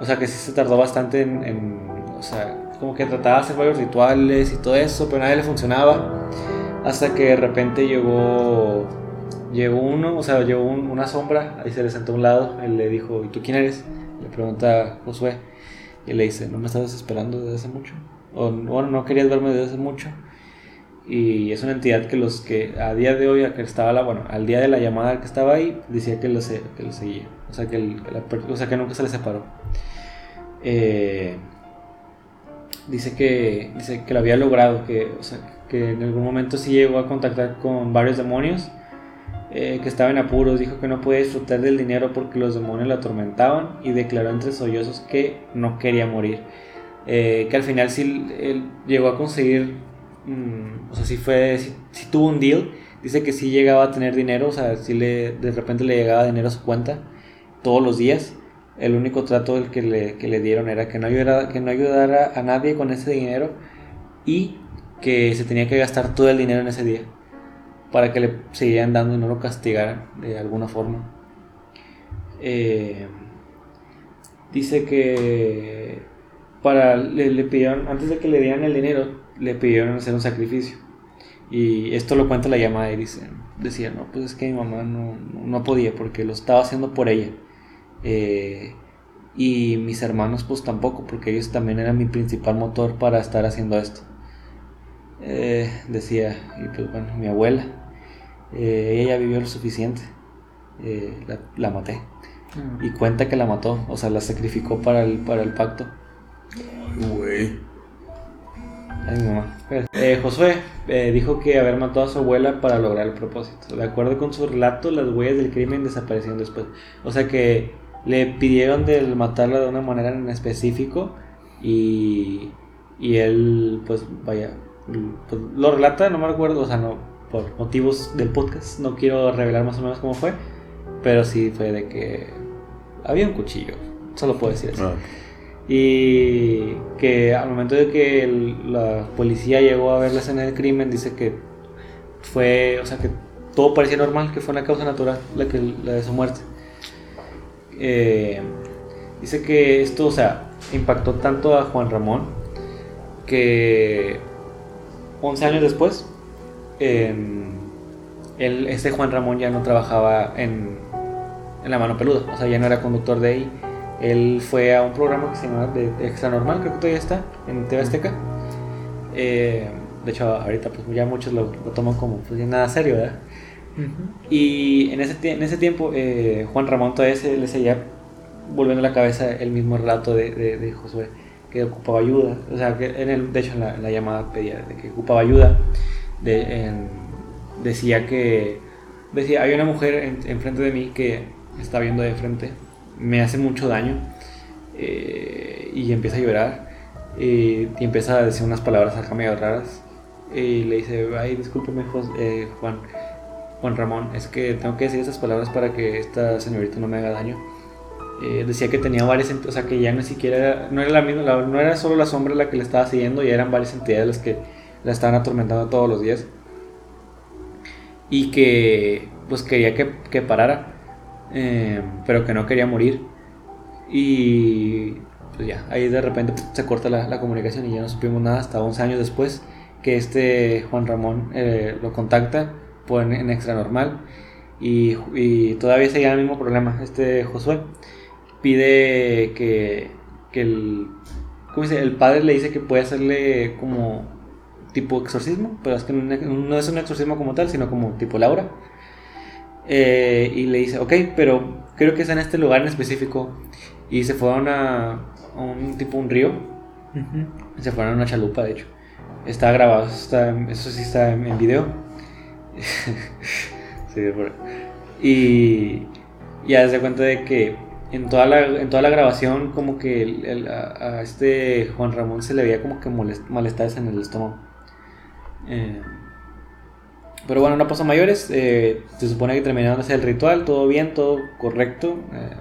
o sea, que sí se tardó bastante en, en, o sea, como que trataba de hacer varios rituales y todo eso, pero nadie le funcionaba. Hasta que de repente llegó, llegó uno, o sea, llegó un- una sombra, ahí se le sentó a un lado, él le dijo, ¿y tú quién eres? Le pregunta Josué, y le dice, ¿no me estabas esperando desde hace mucho? O bueno, no querías verme desde hace mucho. Y es una entidad que los que a día de hoy, a que estaba la, bueno, al día de la llamada que estaba ahí, decía que lo, que lo seguía. O sea, que nunca se le separó. Eh, dice que dice que lo había logrado, que, o sea, que en algún momento sí llegó a contactar con varios demonios eh, que estaban en apuros, dijo que no podía disfrutar del dinero porque los demonios lo atormentaban y declaró entre sollozos que no quería morir. Eh, que al final sí él llegó a conseguir mm, o sea, sí fue, sí tuvo un deal. Dice que sí llegaba a tener dinero, o sea, sí le, de repente le llegaba dinero a su cuenta todos los días. El único trato del que le, que le dieron era que no, ayudara, que no ayudara a nadie con ese dinero y que se tenía que gastar todo el dinero en ese día para que le siguieran dando y no lo castigaran de alguna forma. Eh, dice que para le, le pidieron, antes de que le dieran el dinero, le pidieron hacer un sacrificio. Y esto lo cuenta la llamada y dice, decía, no, pues es que mi mamá no, no podía porque lo estaba haciendo por ella. Eh, y mis hermanos pues tampoco, porque ellos también eran mi principal motor para estar haciendo esto. Eh, decía, y pues bueno, mi abuela, eh, ella vivió lo suficiente, la, la, maté. Mm. Y cuenta que la mató, o sea, la sacrificó para el, para el pacto. Güey. Ay, mi mamá. Eh, Josué eh, dijo que haber matado a su abuela para lograr el propósito. De acuerdo con su relato, las huellas del crimen desaparecieron después. O sea que le pidieron de matarla de una manera en específico y, y él, pues vaya, pues, lo relata, no me acuerdo, o sea, no, por motivos del podcast, no quiero revelar más o menos cómo fue, pero sí fue de que había un cuchillo, solo puedo decir eso. Ah, Y que al momento de que el- la policía llegó a ver la escena del crimen, dice que fue, o sea, que todo parecía normal, que fue una causa natural la, que, la de su muerte. Eh, dice que esto, o sea, impactó tanto a Juan Ramón que 11 años después, em, él, ese Juan Ramón ya no trabajaba en, en la mano peluda, o sea, ya no era conductor de ahí. Él fue a un programa que se llama de, Extra Normal, creo que todavía está, en TV Azteca. Eh, de hecho, ahorita pues ya muchos lo, lo toman como pues nada serio, ¿verdad? Ujú. Y en ese, en ese tiempo eh, Juan Ramón todavía se le seguía volviendo a la cabeza el mismo relato de, de, de Josué, que ocupaba ayuda. O sea, que en el, de hecho en la, en la llamada pedía de que ocupaba ayuda. De, en- decía que, decía, hay una mujer en- enfrente de mí que está viendo de frente, me hace mucho daño eh, y empieza a llorar eh, y empieza a decir unas palabras acá medio raras. Y le dice, ay, discúlpeme, Jos- eh, Juan, Juan Ramón, es que tengo que decir esas palabras para que esta señorita no me haga daño. Eh, decía que tenía varias, o sea, que ya ni siquiera era, no era la misma, no era solo la sombra la que le estaba siguiendo, ya eran varias entidades las que la estaban atormentando todos los días. Y que, pues quería que, que parara, eh, pero que no quería morir. Y pues ya, ahí de repente se corta la, la comunicación y ya no supimos nada hasta 11 años después que este Juan Ramón eh, lo contacta por en, en extra normal y, y todavía seguía el mismo problema. Este Josué pide que, que el, ¿cómo dice? el padre le dice que puede hacerle como tipo exorcismo, pero es que no, es un exorcismo como tal, sino como tipo Laura. Eh, y le dice, ok, pero creo que es en este lugar en específico. Y se fueron a, a un tipo un río. Se fueron a una chalupa, de hecho. Está grabado, eso, está, eso sí está en, en video. [LAUGHS] sí, por- y ya se cuenta de que en toda la, en toda la grabación como que a, este Juan Ramón se le veía como que molest- malestares en el estómago. Eh, pero bueno, no pasó mayores. eh, se supone que terminaron de hacer el ritual, todo bien, todo correcto. eh,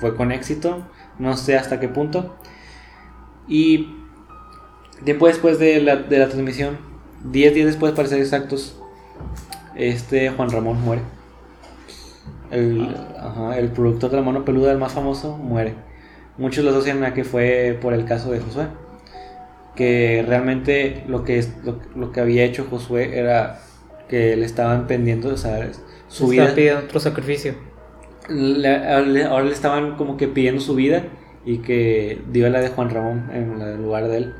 fue con éxito. No sé hasta qué punto. Y tiempo después de la, de la transmisión, 10 días después para ser exactos, este Juan Ramón muere. El, ajá, el productor de la mano peluda, el más famoso, muere. Muchos lo asocian a que fue por el caso de Josué. Que realmente lo que, lo, lo que había hecho Josué era que le estaban pendiendo, o sea, su Se vida. pidiendo otro sacrificio. Le- le- ahora le estaban como que pidiendo su vida y que dio la de Juan Ramón en el lugar de él.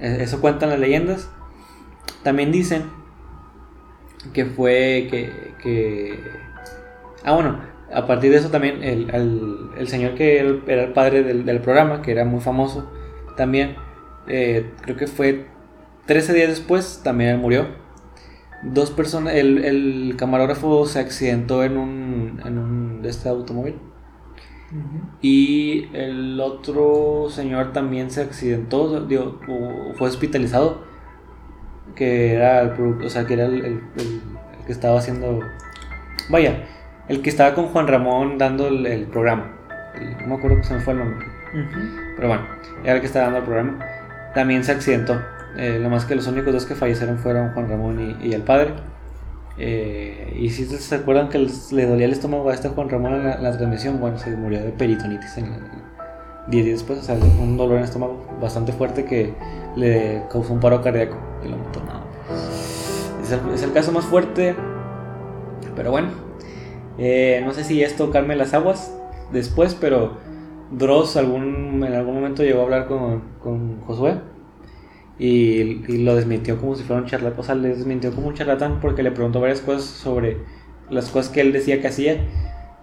E- Eso cuentan las leyendas. También dicen que fue que, que- Ah, bueno, a partir de eso también el, el- el señor que era el- padre del, del programa, que era muy famoso, también, eh, creo que fue 13 días después, también él murió. Dos personas, el, el camarógrafo se accidentó en un, en un de este automóvil. Y el otro señor también se accidentó, digo, fue hospitalizado, que era el producto, o sea, que era el, el- el- el que estaba haciendo, vaya, el que estaba con Juan Ramón dando el, el programa. El- no me acuerdo que se me fue el nombre. Pero bueno, era el que estaba dando el programa. También se accidentó. Eh, lo más que los únicos dos que fallecieron fueron Juan Ramón y, y el padre. Eh, y si se acuerdan que les- le dolía el estómago a este Juan Ramón en la, en la transmisión, bueno, se murió de peritonitis en la- 10 días después, o sea, un dolor en el estómago bastante fuerte que le causó un paro cardíaco y lo mató. Es el, es el caso más fuerte, pero bueno, eh, no sé si es tocarme las aguas después, pero Dross algún, en algún momento llegó a hablar con, con Josué y, y lo desmintió como si fuera un charlatán, o sea, le desmintió como un charlatán porque le preguntó varias cosas sobre las cosas que él decía que hacía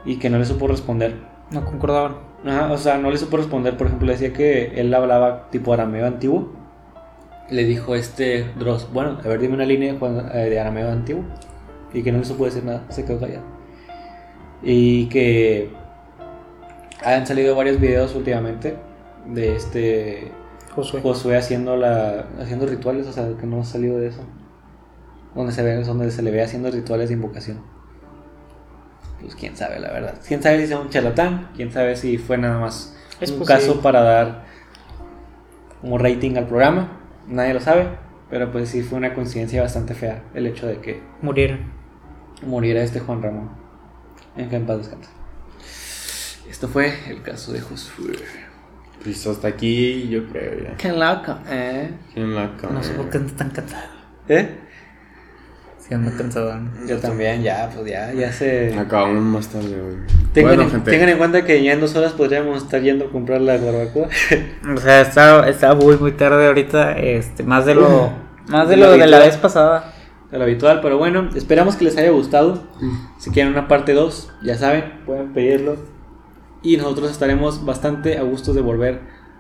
y que no le supo responder. No concordaban. Ajá, o sea, no le supo responder. Por ejemplo, le decía que él hablaba tipo arameo antiguo. Le dijo este Dross, bueno, a ver, dime una línea de, eh, de arameo antiguo. Y que no le supo decir nada, se quedó callado. Y que han salido varios videos últimamente de este Josué. Josué haciendo la haciendo rituales, o sea, que no ha salido de eso. Donde se ve, donde se le ve haciendo rituales de invocación. Pues quién sabe, la verdad. Quién sabe si es un charlatán, quién sabe si fue nada más Es un posible. caso para dar como rating al programa. Nadie lo sabe, pero pues sí fue una coincidencia bastante fea el hecho de que Murieron. muriera este Juan Ramón. En que en paz descanse. Esto fue el caso de Josué. Pues hasta aquí, yo creo ya. Qué loco, ¿eh? En la No sé por qué ando tan cansado. ¿Eh? Sí, ando cansado. Yo también, ya, pues ya, ya se... Acabamos más tarde hoy. Tengan, bueno, en, gente. tengan en cuenta que ya en dos horas podríamos estar yendo a comprar la barbacoa. [LAUGHS] O sea, está, está muy, muy tarde ahorita. Este, más de lo, [LAUGHS] más de De lo lo de la vez pasada. de lo habitual, pero bueno, esperamos que les haya gustado. Si quieren una parte 2, ya saben, pueden pedirlo. Y nosotros estaremos bastante a gusto de volver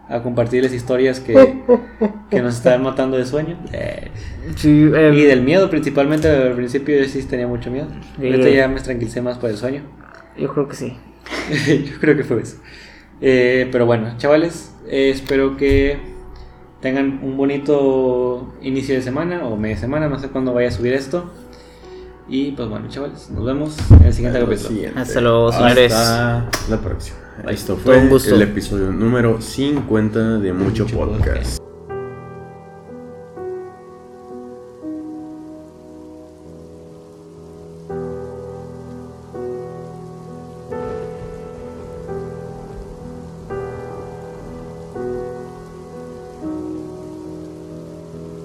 a compartirles historias que, [LAUGHS] que nos están matando de sueño. Eh, Sí, y del miedo, principalmente al principio yo sí tenía mucho miedo. Ahorita ya me tranquilicé más por el sueño. yo creo que sí. [LAUGHS] Yo creo que fue eso. Eh, pero bueno, chavales, eh, espero que tengan un bonito inicio de semana o media semana, no sé cuándo vaya a subir esto. Y pues bueno, chavales, nos vemos en el siguiente Lo capítulo. Hasta luego, señores. Hasta la próxima. Esto Todo fue un gusto. el episodio número 50 de Mucho, Mucho Podcast. Podcast.